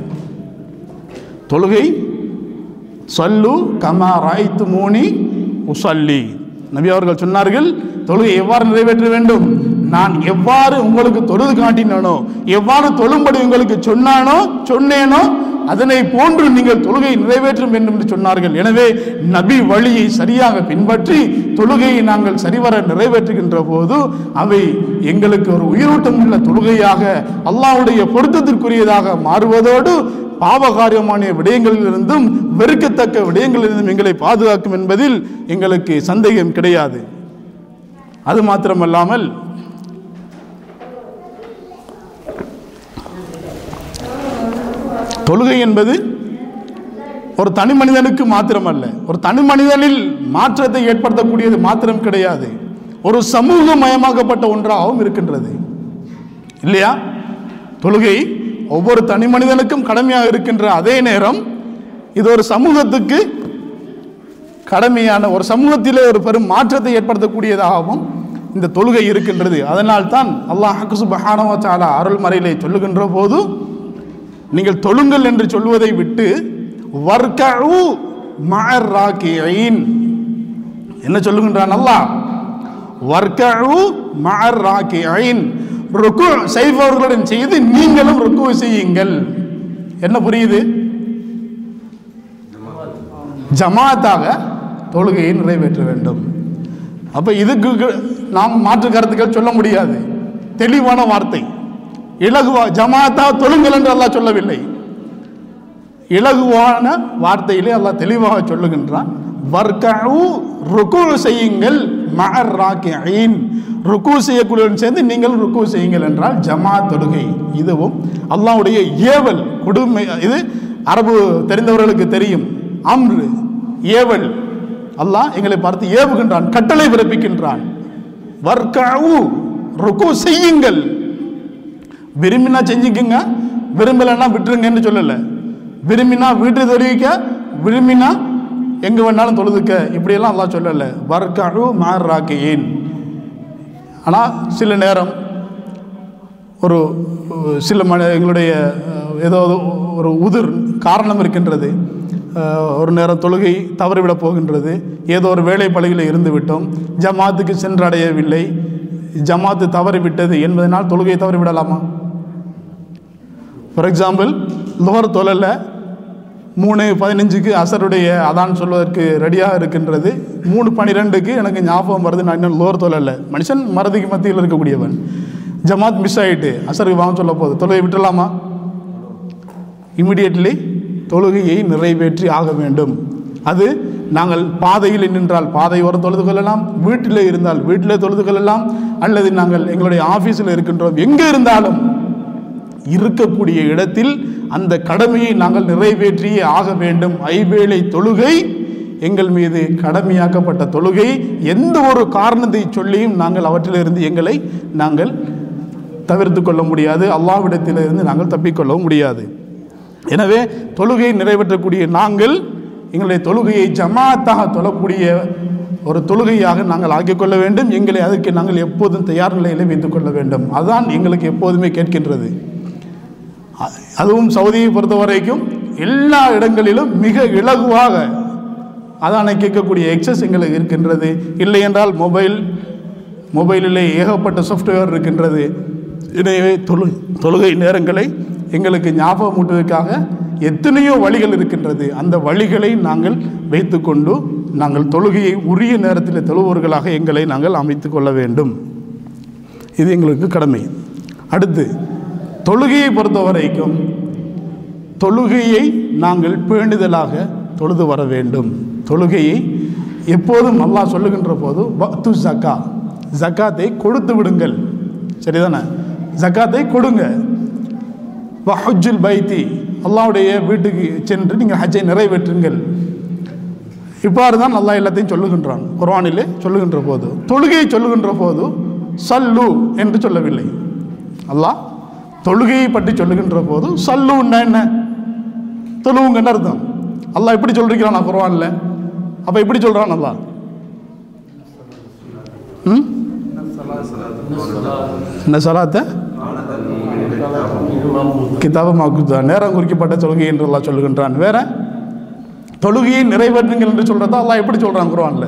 தொழுகை சொல்லு கமா ராய்த்து மூனி உசல்லி. நபி அவர்கள் சொன்னார்கள் தொழுகை எவ்வாறு நிறைவேற்ற வேண்டும்? நான் எவ்வாறு உங்களுக்கு தொழுது காட்டினானோ எவ்வாறு தொழும்படி உங்களுக்கு சொன்னானோ சொன்னேனோ அதனை போன்று நீங்கள் தொழுகை நிறைவேற்ற வேண்டும் என்று சொன்னார்கள். எனவே நபி வழியை சரியாக பின்பற்றி தொழுகையை நாங்கள் சரிவர நிறைவேற்றுகின்ற போது அவை எங்களுக்கு ஒரு உயிரோட்டம் உள்ள தொழுகையாக அல்லாவுடைய பொருத்தத்திற்குரியதாக மாறுவதோடு பாவகாரியமான விடயங்களிலிருந்தும் வெறுக்கத்தக்க விடயங்களிலிருந்தும் எங்களை பாதுகாக்கும் என்பதில் எங்களுக்கு சந்தேகம் கிடையாது. அது மாத்திரமல்லாமல் தொழுகை என்பது ஒரு தனி மனிதனுக்கு மாத்திரமல்ல. ஒரு தனி மனிதனில் மாற்றத்தை ஏற்படுத்தக்கூடியது மாத்திரம் கிடையாது. ஒரு சமூகமயமாக்கப்பட்ட ஒன்றாகவும் இருக்கின்றது. இல்லையா? தொழுகை ஒவ்வொரு தனி மனிதனுக்கும் கடமையாக இருக்கின்ற அதே நேரம் இது ஒரு சமூகத்துக்கு கடமையான ஒரு சமூகத்திலே ஒரு பெரும் மாற்றத்தை ஏற்படுத்தக்கூடியதாகவும் இந்த தொழுகை இருக்கின்றது. அதனால் தான் அல்லாஹ் சுபஹானவ அருள் அருள்மறையிலே சொல்லுகின்ற போது நீங்கள் தொழுங்கள் என்று சொல்வதை விட்டு வர்கஉ மஅர் என்ன சொல்லுகின்றான் அல்லாஹ்? வர்கஉ ராக்கி ஐன் ருக்கு செய்பவர்களுடன் செய்து நீங்களும் ருக்கு செய்யுங்கள். என்ன புரியுது? ஜமாத்தாக தொழுகையை நிறைவேற்ற வேண்டும். அப்ப இதுக்கு நாம் மாற்று கருத்துக்கள் சொல்ல முடியாது. தெளிவான வார்த்தை. இலகுவா ஜமாத்தா தொழுங்கள் என்று அல்லாஹ் சொல்லவில்லை. இலகுவான வார்த்தையிலே அல்லாஹ் தெளிவாக சொல்லுகின்றான். வர்கஉ ருக்கு செய்யுங்கள். மகர் ராக்கியின் ருக்கு செய்யக்கூடியவன் சேர்ந்து நீங்கள் ருக்கு செய்யுங்கள் என்றால் ஜமா தொழுகை. இதுவும் அல்லாவுடைய ஏவல். கொடுமை இது அரபு தெரிந்தவர்களுக்கு தெரியும். அம்ரு ஏவல். அல்லாஹ் எங்களை பார்த்து ஏவுகின்றான் கட்டளை பிறப்பிக்கின்றான். வர்கஉ ருக்கு செய்யுங்கள். விரும்பினா செஞ்சுக்குங்க விரும்பலைன்னா விட்டுருங்கன்னு சொல்லலை. விரும்பினா வீட்டு தொழுவிக்க விரும்பினா எங்கே வேணாலும் தொழுதுக்க. இப்படியெல்லாம் அல்லாஹ் சொல்லலை. வர்க்காவு மாறாக்கு ஏன் ஆனால் சில நேரம் ஒரு சில ம எங்களுடைய ஏதாவது ஏதோ ஒரு உதிர் காரணம் இருக்கின்றது. ஒரு நேரம் தொழுகை தவறிவிடப் போகின்றது. ஏதோ ஒரு வேலை பழகில் இருந்து விட்டோம். ஜமாத்துக்கு சென்றடையவில்லை. ஜமாத்து தவறிவிட்டது என்பதனால் தொழுகையை தவறிவிடலாமா? ஃபார் எக்ஸாம்பிள் லுகர் தொழல மூணு பதினஞ்சுக்கு அசருடைய அதான் சொல்வதற்கு ரெடியாக இருக்கின்றது. மூணு பன்னிரெண்டுக்கு எனக்கு ஞாபகம் வருது நான் இன்னும் லோர் தொழல. மனுஷன் மறதிக்கு மத்தியில் இருக்கக்கூடியவன். ஜமாத் மிஸ் ஆயிட்டு அசருக்கு வாங்க சொல்ல போகுது. தொழுகை விட்டுலாமா? இமிடியட்லி தொழுகையை நிறைவேற்றி ஆக வேண்டும். அது நாங்கள் பாதையில் நின்றால் பாதையோரம் தொழுது கொள்ளலாம். வீட்டிலே இருந்தால் வீட்டிலே தொழுது கொள்ளலாம். அல்லது நாங்கள் எங்களுடைய ஆஃபீஸில் இருக்கின்றோம். எங்கே இருந்தாலும் இருக்கக்கூடிய இடத்தில் அந்த கடமையை நாங்கள் நிறைவேற்றியே ஆக வேண்டும். ஐவேளை தொழுகை எங்கள் மீது கடமையாக்கப்பட்ட தொழுகை எந்த ஒரு காரணத்தை சொல்லியும் நாங்கள் அவற்றிலிருந்து எங்களை நாங்கள் தவிர்த்து கொள்ள முடியாது. அல்லாவிடத்திலிருந்து நாங்கள் தப்பிக்கொள்ளவும் முடியாது. எனவே தொழுகையை நிறைவேற்றக்கூடிய நாங்கள் எங்களுடைய தொழுகையை ஜமாத்தாக தொழக்கூடிய ஒரு தொழுகையாக நாங்கள் ஆக்கிக்கொள்ள வேண்டும். எங்களை அதற்கு நாங்கள் எப்போதும் தயார் நிலையிலே வைத்துக் கொள்ள வேண்டும். அதுதான் எங்களுக்கு எப்போதுமே கேட்கின்றது. அதுவும் சவுதியை பொறுத்த வரைக்கும் எல்லா இடங்களிலும் மிக இலகுவாக அதானை கேட்கக்கூடிய எக்ஸஸ் எங்களுக்கு இருக்கின்றது. இல்லை என்றால் மொபைல் மொபைலிலே ஏகப்பட்ட சாஃப்ட்வேர் இருக்கின்றது. எனவே தொழு தொழுகை நேரங்களை எங்களுக்கு ஞாபகமூட்டுவதற்காக எத்தனையோ வழிகள் இருக்கின்றது. அந்த வழிகளை நாங்கள் வைத்துக்கொண்டு நாங்கள் தொழுகையை உரிய நேரத்தில் தொழுவோர்களாக எங்களை நாங்கள் அமைத்து கொள்ள வேண்டும். இது எங்களுக்கு கடமை. அடுத்து தொழுகையை பொறுத்த வரைக்கும் தொழுகையை நாங்கள் பேணுதலாக தொழுது வர வேண்டும். தொழுகையை எப்போதும் அல்லாஹ் சொல்லுகின்ற போது வக்து ஜக்கா ஜக்காத்தை கொடுத்து விடுங்கள். சரிதானே? ஜக்காத்தை கொடுங்க. வஹஜுல் பைத்தி அல்லாவுடைய வீட்டுக்கு சென்று நீங்கள் ஹஜ்ஜை நிறைவேற்றுங்கள். இவ்வாறு தான் அல்லாஹ் எல்லாத்தையும் சொல்லுகின்றான். குர்வானிலே சொல்லுகின்ற போது தொழுகையை சொல்லுகின்ற போது சல்லு என்று சொல்லவில்லை. அல்லாஹ் தொழுகையை பற்றி சொல்லுகின்ற போது சல்லுன்னா என்ன? தொழுவுங்கன்னு அர்த்தம். அல்லாஹ் எப்படி சொல்லிருக்கிறான் குர்ஆனில் அப்போ எப்படி சொல்கிறான் அல்லா ம்? என்ன சலாத்தை கிதாபமாக்குதா நேரம் குறிக்கப்பட்ட தொழுகை என்று எல்லாம் சொல்லுகின்றான். வேற? தொழுகையை நிறைவேற்றுங்கள் என்று சொல்றதா எல்லாம் எப்படி சொல்றான் குர்ஆன்ல?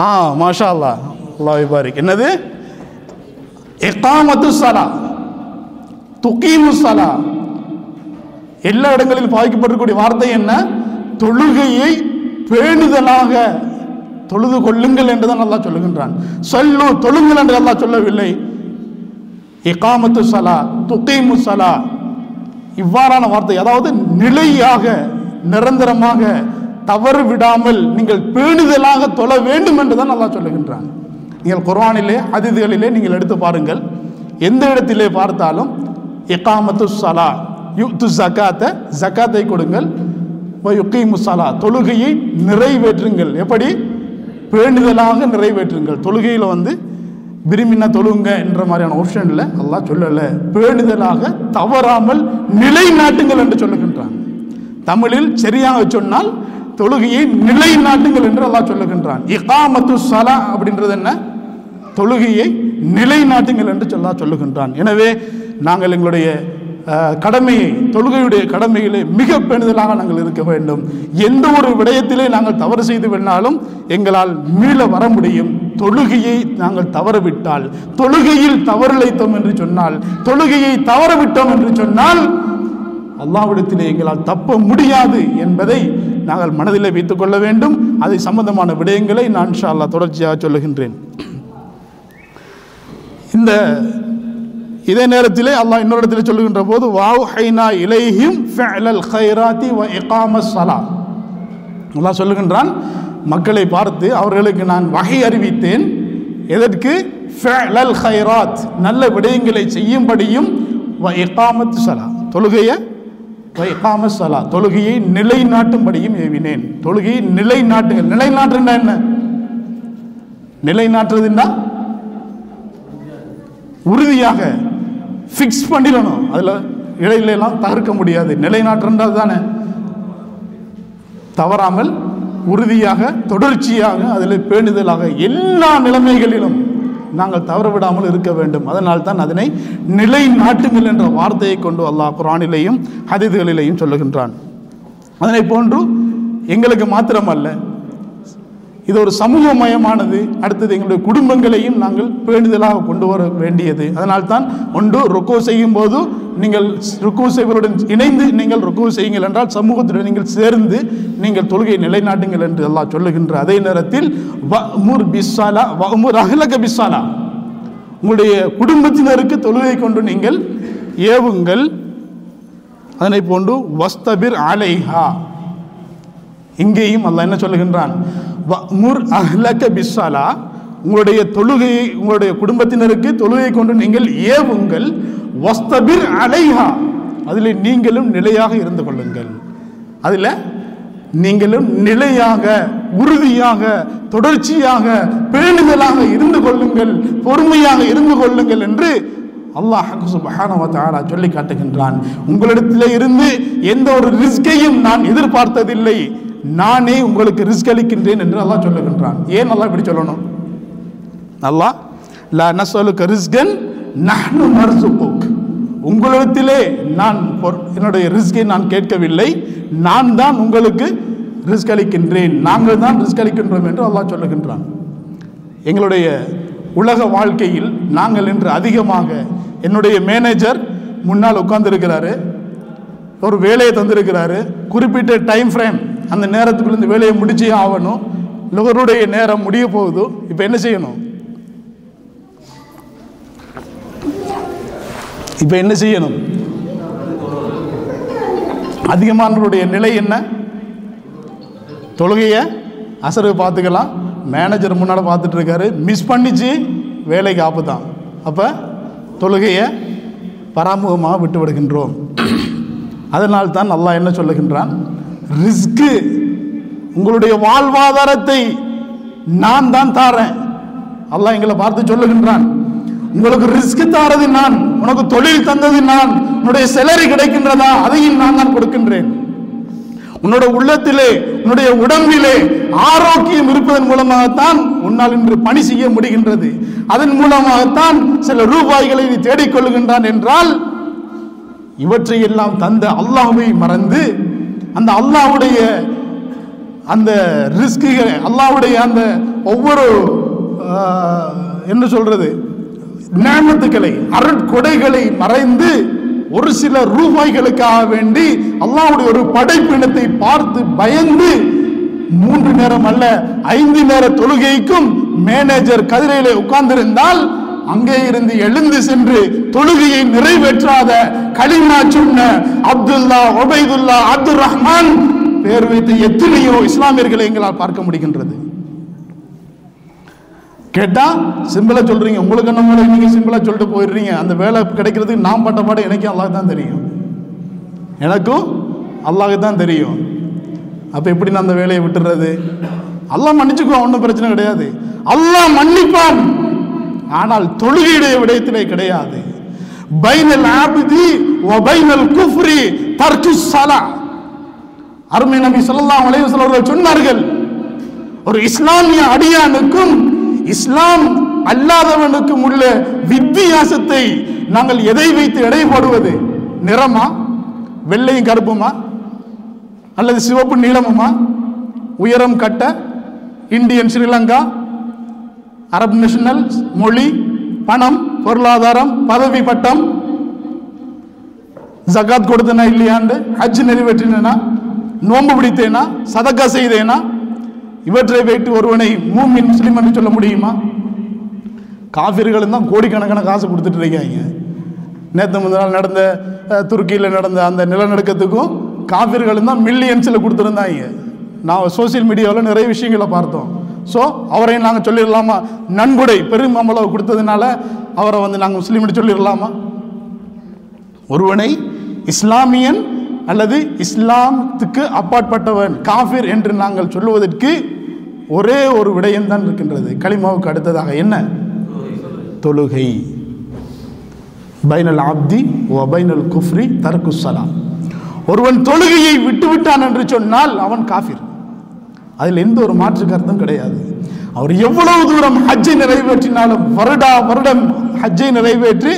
ஆ மாஷா அல்லாஹ். அல்லாஹ் பாரிக் என்னது? எக்காமத்து சலா துக்கீமு சலா. எல்லா இடங்களிலும் பாதிக்கப்பட்டிருக்கக்கூடிய வார்த்தை என்ன? தொழுகையை பேணுதலாக தொழுது கொள்ளுங்கள் என்றுதான் நல்லா சொல்லுகின்றான். சொல்லு தொழுங்கள் என்று நல்லா சொல்லவில்லை. இகாமத்து சலா துக்கீமு சலா. இவ்வாறான வார்த்தை அதாவது நிலையாக நிரந்தரமாக தவறு விடாமல் நீங்கள் பேணுதலாக தொழ வேண்டும் என்று தான் நல்லா சொல்லுகின்றான். நீங்கள் குர்வானிலே அதிதிகளிலே நீங்கள் எடுத்து பாருங்கள். எந்த இடத்திலே பார்த்தாலும் எக்காமத்து சலா யுத்து ஜக்காத்தை ஜக்காத்தை கொடுங்கள். யுக்கீமு சலா தொழுகையை நிறைவேற்றுங்கள். எப்படி? பேணுதலாக நிறைவேற்றுங்கள். தொழுகையில் வந்து விரும்பினா தொழுங்க என்ற மாதிரியான ஆப்ஷனில் அல்லாஹ் சொல்லலை. வேண்டுதலாக தவறாமல் நிலைநாட்டுங்கள் என்று சொல்லுகின்றான். தமிழில் சரியாக சொன்னால் தொழுகையை நிலைநாட்டுங்கள் என்று அல்லாஹ் சொல்லுகின்றான். இகாமத்து சலா அப்படின்றது என்ன? தொழுகையை நிலைநாட்டுங்கள் என்று சொல்லா சொல்லுகின்றான். எனவே நாங்கள் எங்களுடைய கடமையை தொழுகையுடைய கடமைகளை மிக பெணுதலாக நாங்கள் இருக்க வேண்டும். எந்த ஒரு விடயத்திலே நாங்கள் தவறு செய்து வேணாலும் எங்களால் மீள வர முடியும். தொழுகையை நாங்கள் தவறவிட்டால் தொழுகையில் தவறிழைத்தோம் என்று சொன்னால் தொழுகையை தவறவிட்டோம் என்று சொன்னால் அல்லாவிடத்திலே எங்களால் தப்ப முடியாது என்பதை நாங்கள் மனதில் வைத்துக் கொள்ள வேண்டும். அதை சம்பந்தமான விடயங்களை நான் இன்ஷா தொடர்ச்சியாக சொல்லுகின்றேன். இந்த இதே நேரத்திலே அல்லாஹ் இன்னொரு இடத்துல சொல்லுகின்ற போது வாவ் ஹைனா இலைஹிம் ஃபஅலல் ஹைராத்தி வ இகாம ஸலா. அல்லாஹ் சொல்லுகின்றான் மக்களை பார்த்து அவர்களுக்கு நான் வகை அறிவித்தேன். எதற்கு? ஃபஅலல் கைராத் நல்ல விடயங்களை செய்யும்படியும் வ இகாமத் ஸலா. தொழுகையை வ இகாம ஸலா தொழுகையை நிலைநாட்டும்படியும் ஏவினேன். தொழுகையை நிலைநாட்டுங்கள். நிலைநாட்டுன்னா என்ன? நிலைநாட்டுறதுன்னா உறுதியாக ஃபிக்ஸ் பண்ணிடணும். அதில் இடையிலெல்லாம் தகர்க்க முடியாது. நிலைநாட்டுன்றது தானே. தவறாமல் உறுதியாக தொடர்ச்சியாக அதில் பேணுதலாக எல்லா நிலைமைகளிலும் நாங்கள் தவற விடாமல் இருக்க வேண்டும். அதனால் தான் அதனை நிலை நாட்டுங்கள் என்ற வார்த்தையை கொண்டு அல்லாஹ் குரானிலேயும் ஹதிதுகளிலேயும் சொல்லுகின்றான். அதனை போன்று எங்களுக்கு மாத்திரமல்ல இது ஒரு சமூகமயமானது. அடுத்தது எங்களுடைய குடும்பங்களையும் நாங்கள் பேணுதலாக கொண்டு வர வேண்டியது. அதனால்தான் ஒன்று ருக்கோ செய்யும் போது நீங்கள் ருக்கு செய்வருடன் இணைந்து நீங்கள் ருக்கு செய்யுங்கள் என்றால் சமூகத்துடன் நீங்கள் சேர்ந்து நீங்கள் தொழுகை நிலைநாட்டுங்கள் என்று எல்லாம் சொல்லுகின்ற அதே நேரத்தில் வமுர் பிஸ்ஸாலா வமுர் அஹ்லக பிஸ்ஸாலா. உங்களுடைய குடும்பத்தினருக்கு தொழுகை கொண்டு நீங்கள் ஏவுங்கள். அதனை போன்று வஸ்தபிர் அலைஹா. இங்கேயும் அல்ல என்ன சொல்லுகின்றான்? முர் அஹ்லக பிஸ்ஸலா. உங்களுடைய தொழுகையை உங்களுடைய குடும்பத்தினருக்கு தொழுகை கொண்டு நீங்கள் ஏவுங்கள். வஸ்தபிர் அலைஹா. அதில் நீங்களும் நிலையாக இருந்து கொள்ளுங்கள். அதில் நீங்களும் நிலையாக உறுதியாக தொடர்ச்சியாக பேணுதலாக இருந்து கொள்ளுங்கள் பொறுமையாக இருந்து கொள்ளுங்கள் என்று அல்லாஹ் சுப்ஹானஹு சொல்லி காட்டுகின்றான். உங்களிடத்திலே இருந்து எந்த ஒரு ரிஸ்கையும் நான் எதிர்பார்த்ததில்லை. நானே உங்களுக்கு ரிஸ்க் அளிக்கின்றேன் என்று அல்லாஹ் சொல்லுகின்றான். ஏன் நல்லா இப்படி சொல்லணும்? நல்லா லா நசலுக்கு ரிஸ்கன் நஹ்னு நர்சுகுக் உங்களிடத்திலே நான் என்னுடைய ரிஸ்கை நான் கேட்கவில்லை. நான் தான் உங்களுக்கு ரிஸ்க் அளிக்கின்றேன். நாங்கள் தான் ரிஸ்க் அளிக்கின்றோம் என்று அல்லாஹ் சொல்லுகின்றான். எங்களுடைய உலக வாழ்க்கையில் நாங்கள் இன்று அதிகமாக என்னுடைய மேனேஜர் முன்னால் உட்கார்ந்துருக்கிறாரு. ஒரு வேலையை தந்திருக்கிறாரு. குறிப்பிட்ட டைம் ஃப்ரேம் அந்த நேரத்துக்குள்ள இந்த வேலையை முடிச்சே ஆகணும். லுகருடைய நேரம் முடிய போகுது. இப்போ என்ன செய்யணும்? இப்போ என்ன செய்யணும்? அதிகமானவருடைய நிலை என்ன? தொழுகையை அசரு பார்த்துக்கலாம். மேனேஜர் முன்னால் பார்த்துட்டு இருக்காரு மிஸ் பண்ணிச்சு. வேலைக்கு ஆப்பு தான் அப்போ தொழுகையை பராமுகமாக விட்டு விடுகின்றோம். அதனால் தான் நல்லா என்ன சொல்லுகின்றான்? ரிஸ்க்கு உங்களுடைய வாழ்வாதாரத்தை நான் தான் தாரேன். அல்லாஹ் எங்களை பார்த்து சொல்லுகின்றான். உங்களுக்கு ரிஸ்க் தாரது நான் உனக்கு தொழில் தந்தது நான் உன்னுடைய செலரி கிடைக்கின்றதா அதையும் நான் தான் கொடுக்கின்றேன். உன்னோட உள்ளத்திலே உன்னுடைய உடம்பிலே ஆரோக்கியம் இருப்பதன் மூலமாகத்தான் உன்னால் இன்று பணி செய்ய முடிகின்றது. அதன் மூலமாகத்தான் சில ரூபாய்களை நீ தேடிக்கொள்கின்றான் என்றால் இவற்றை எல்லாம் தந்த அல்லாஹுவை மறந்து அந்த அல்லாஹ்வுடைய அந்த ரிஸ்குகளை அல்லாவுடைய அந்த ஒவ்வொரு என்ன சொல்றது ஞானத்துக்களை அருட்கொடைகளை மறைந்து ஒரு சில ரூபாய்களுக்காக வேண்டி அல்லாவுடைய ஒரு படைப்பினத்தை பார்த்து பயந்து மூன்று நேரம் அல்ல ஐந்து நேர தொழுகைக்கும் மேனேஜர் கதிரையிலே உட்கார்ந்திருந்தால் அங்கே இருந்து எழுந்து சென்று தொழுகையை நிறைவேற்றாத கலிமா சொன்ன அப்துல்லா ஒபைதுல்லா அப்துல் ரஹ்மான் பேர் வைத்த எத்தனையோ இஸ்லாமியர்களை எங்களால் பார்க்க முடிகின்றது. கேட்டா சிம்பிளா சொல்றீங்க. உங்களுக்கு என்ன மேல நீங்க சிம்பிளா சொல்லிட்டு போயிடுறீங்க. அந்த வேலை கிடைக்கிறதுக்கு நான் பட்ட பாடம் எனக்கும் அல்லாஹ் தான் தெரியும். எனக்கும் அல்லாஹ் தான் தெரியும். அப்ப எப்படி நான் அந்த வேலையை விட்டுறது? அல்லாஹ் மன்னிச்சுக்குவான் ஒன்றும் பிரச்சனை கிடையாது. அல்லாஹ் மன்னிப்பான். ஆனால் தொழுகையுடைய விடயத்திலே கிடையாது. பைனல் ஆபிதி வ பைனல் குஃப்ரி தர்க்கு சலா அருமை நபி ஸல்லல்லாஹு அலைஹி அவர்கள் சொன்னார்கள் ஒரு இஸ்லாமிய அடியானுக்கும் இஸ்லாம் அல்லாதவனுக்கும் உள்ள வித்தியாசத்தை நாங்கள் எதை வைத்து எடை போடுவது? நிறமா? வெள்ளையும் கருப்புமா? அல்லது சிவப்பு நீளமுமா? உயரம் கட்ட? இந்தியன் ஸ்ரீலங்கா? அரப் நேஷனல் மொழி பணம் பொருளாதாரம் பதவி பட்டம் ஜகாத் கொடுத்தனா இல்லையாண்டு ஹஜ் நிறைவேற்றினா நோன்பு பிடித்தேனா சதக்கா செய்தேனா இவற்றை வைத்து ஒருவனை மூமின் முஸ்லீம் என்று சொல்ல முடியுமா? காஃபிர்களும் தான் கோடிக்கணக்கான காசு கொடுத்துட்டு இருக்காங்க. நேற்று முதல் நாள் நடந்த துருக்கியில் நடந்த அந்த நிலநடுக்கத்துக்கும் காஃபிர்களும் தான் மில்லியன்ஸில் கொடுத்துருந்தாங்க. நான் சோஷியல் மீடியாவில் நிறைய விஷயங்களை பார்த்தோம். ஸோ அவரையும் நாங்கள் சொல்லிடலாமா? நன்கொடை பெரும் அமளவு கொடுத்ததுனால அவரை வந்து நாங்கள் முஸ்லீம்னு சொல்லிடலாமா? ஒருவனை இஸ்லாமியன் அல்லது இஸ்லாமத்துக்கு அப்பாற்பட்டவன் காஃபிர் என்று நாங்கள் சொல்லுவதற்கு ஒரே ஒரு விடயம் தான் இருக்கின்றது. களிமாவுக்கு அடுத்ததாக என்ன? தொழுகை. பைனல் ஆப்தி ஓ பைனல் குஃப்ரி தர்க்கு ஒருவன் தொழுகையை விட்டுவிட்டான் என்று சொன்னால் அவன் காஃபிர். அதில் எந்த ஒரு மாற்று கருத்தும் கிடையாது. அவர் எவ்வளவு தூரம் ஹஜ்ஜை நிறைவேற்றினாலும் வருடா வருடம் ஹஜ்ஜை நிறைவேற்றி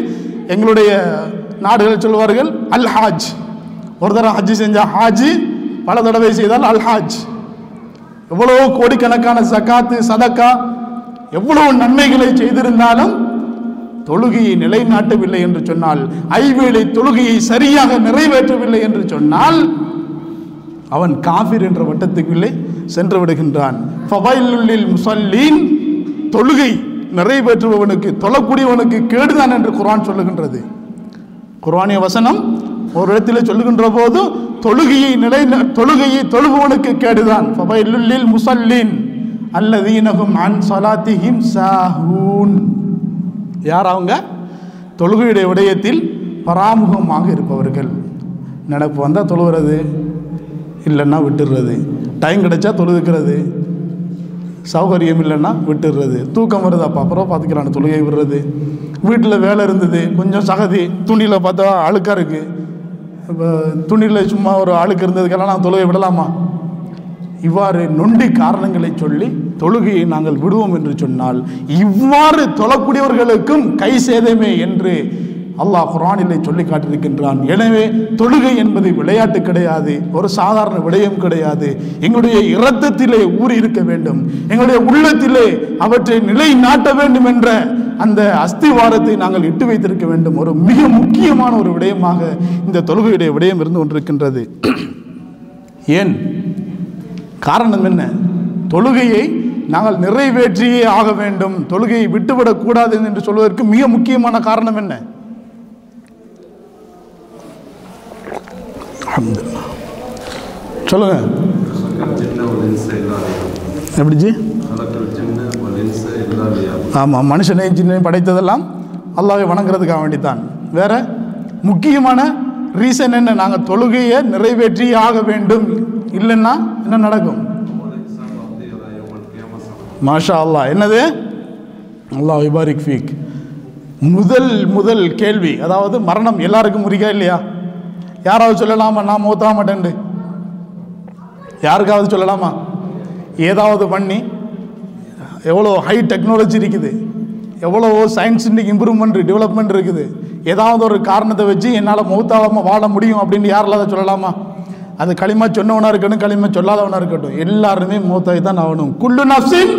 எங்களுடைய நாடுகளை சொல்வார்கள் அல் ஹாஜ் ஒரு தடவை ஹஜ்ஜி செஞ்சால் ஹாஜி பல தடவை செய்தால் அல் ஹாஜ் எவ்வளோ கோடிக்கணக்கான சக்காத்து சதக்கா எவ்வளவு நன்மைகளை செய்திருந்தாலும் தொழுகையை நிலைநாட்டவில்லை என்று சொன்னால் ஐவேளை தொழுகையை சரியாக நிறைவேற்றவில்லை என்று சொன்னால் அவன் காஃபிர் என்ற வட்டத்துக்கு இல்லை சென்று விடுகின்றான் முசல்லீன் தொழுகை நிறைவேற்றுபவனுக்கு தொழக்கூடியவனுக்கு கேடுதான் என்று குரான் சொல்லுகின்றது. குரானிய வசனம் ஒரு இடத்திலே சொல்லுகின்ற போது தொழுகையை நிலை தொழுகையை தொழுபவனுக்கு கேடுதான். ஃபபைலுல்லில் முசல்லின் அல்லதீனகும் அன் சலாத்திஹிம் சாஹூன். யார் அவங்க? தொழுகையுடைய விடயத்தில் பராமுகமாக இருப்பவர்கள். நினப்பு வந்தால் தொழுகிறது இல்லைன்னா விட்டுடுறது டைம் கிடைச்சா தொழுதுக்கிறது. சௌகரியம் இல்லைன்னா விட்டுடுறது தூக்கம் வருது அப்புறம் பார்த்துக்கிறான் தொழுகை விடுறது. வீட்டில் வேலை இருந்தது கொஞ்சம் சகதி துணியில் பார்த்தா அழுக்காக இருக்குது இப்போ துணியில் சும்மா ஒரு அழுக்கு இருந்ததுக்கெல்லாம் நான் தொழுகை விடலாமா? இவ்வாறு நொண்டி காரணங்களை சொல்லி தொழுகையை நாங்கள் விடுவோம் என்று சொன்னால் இவ்வாறு தொழக்கூடியவர்களுக்கும் கை சேதமே என்று அல்லாஹ் குரானிலே சொல்லி காட்டியிருக்கின்றான். எனவே தொழுகை என்பது விளையாட்டு கிடையாது ஒரு சாதாரண விடயம் கிடையாது. எங்களுடைய இரத்தத்திலே ஊறி இருக்க வேண்டும். எங்களுடைய உள்ளத்திலே அவற்றை நிலை நாட்ட வேண்டும் என்ற அந்த அஸ்திவாரத்தை நாங்கள் இட்டு வைத்திருக்க வேண்டும். ஒரு மிக முக்கியமான ஒரு விடயமாக இந்த தொழுகையுடைய விடயம் இருந்து கொண்டிருக்கின்றது. ஏன்? காரணம் என்ன? தொழுகையை நாங்கள் நிறைவேற்றியே ஆக வேண்டும். தொழுகையை விட்டுவிடக்கூடாது என்று சொல்வதற்கு மிக முக்கியமான காரணம் என்ன? அலமது சொல்லுங்க. எப்படிச்சு ஆமாம் மனுஷனை சின்னையும் படைத்ததெல்லாம் அல்லாவை வணங்குறதுக்காக வேண்டித்தான். வேற முக்கியமான ரீசன் என்ன? நாங்கள் தொழுகையை நிறைவேற்றி ஆக வேண்டும். இல்லைன்னா என்ன நடக்கும்? மாஷா அல்லா என்னது? அல்லா விபாரிக் ஃபீக். முதல் முதல் கேள்வி. அதாவது மரணம் எல்லாருக்கும் உரிக்கா இல்லையா? யாராவது சொல்லலாமா? நான் மூத்தா மாட்டேன் யாருக்காவது சொல்லலாமா? ஏதாவது பண்ணி எவ்வளோ ஹை டெக்னாலஜி இருக்குது. எவ்வளோ சயின்ஸ் இன்னைக்கு இம்ப்ரூவ்மெண்ட் டெவலப்மெண்ட் இருக்குது. ஏதாவது ஒரு காரணத்தை வச்சு என்னால் மூத்தாவாமல் வாழ முடியும் அப்படின்னு யாரில் அதை சொல்லலாமா? அது களிமா சொன்னவனாக இருக்கட்டும் களிமா சொல்லாதவனாக இருக்கட்டும். எல்லாருமே மூத்தாய் தான் ஆகணும். குல்லு நஃப்ஸின்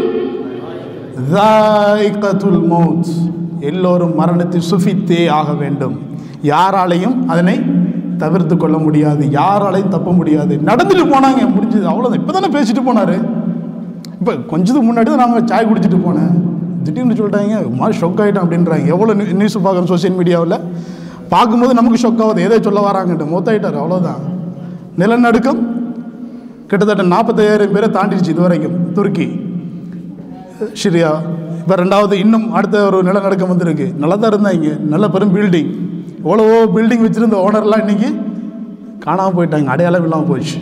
தாயிகத்துல் மௌத். எல்லோரும் மரணத்தை சுஃபித்தே ஆக வேண்டும். யாராலையும் அதனை தவிர்த்து கொள்ள முடியாது. யாராலையும் தப்ப முடியாது. நடந்துட்டு போனாங்க. முடிஞ்சது. அவ்வளோதான் இப்போ தானே பேசிட்டு போனார். இப்போ கொஞ்சத்துக்கு முன்னாடி தான் நாங்கள் சாய் குடிச்சிட்டு போனேன். திடீர்னு சொல்லிட்டாங்க மாதிரி ஷொக் ஆகிட்டோம் அப்படின்றாங்க. எவ்வளோ நியூஸ் பார்க்குறோம் சோசியல் மீடியாவில் பார்க்கும்போது நமக்கு ஷொக் ஆகுது. எதை சொல்ல வராங்கன்ட்டு. மூத்தாயிட்டார் அவ்வளோதான் நிலநடுக்கம் கிட்டத்தட்ட நாற்பத்தையாயிரம் பேரை தாண்டிடுச்சு இது வரைக்கும் துருக்கி. சிரியா. இப்போ ரெண்டாவது இன்னும் அடுத்த ஒரு நிலநடுக்கம் வந்திருக்கு. நல்லா தான் இருந்தாங்க. நல்ல பெரும் பில்டிங் எவ்வளவோ பில்டிங் வச்சுருந்த ஓனர்லாம் இன்றைக்கி காணாமல் போயிட்டாங்க அடையாளம் இல்லாமல் போயிடுச்சு.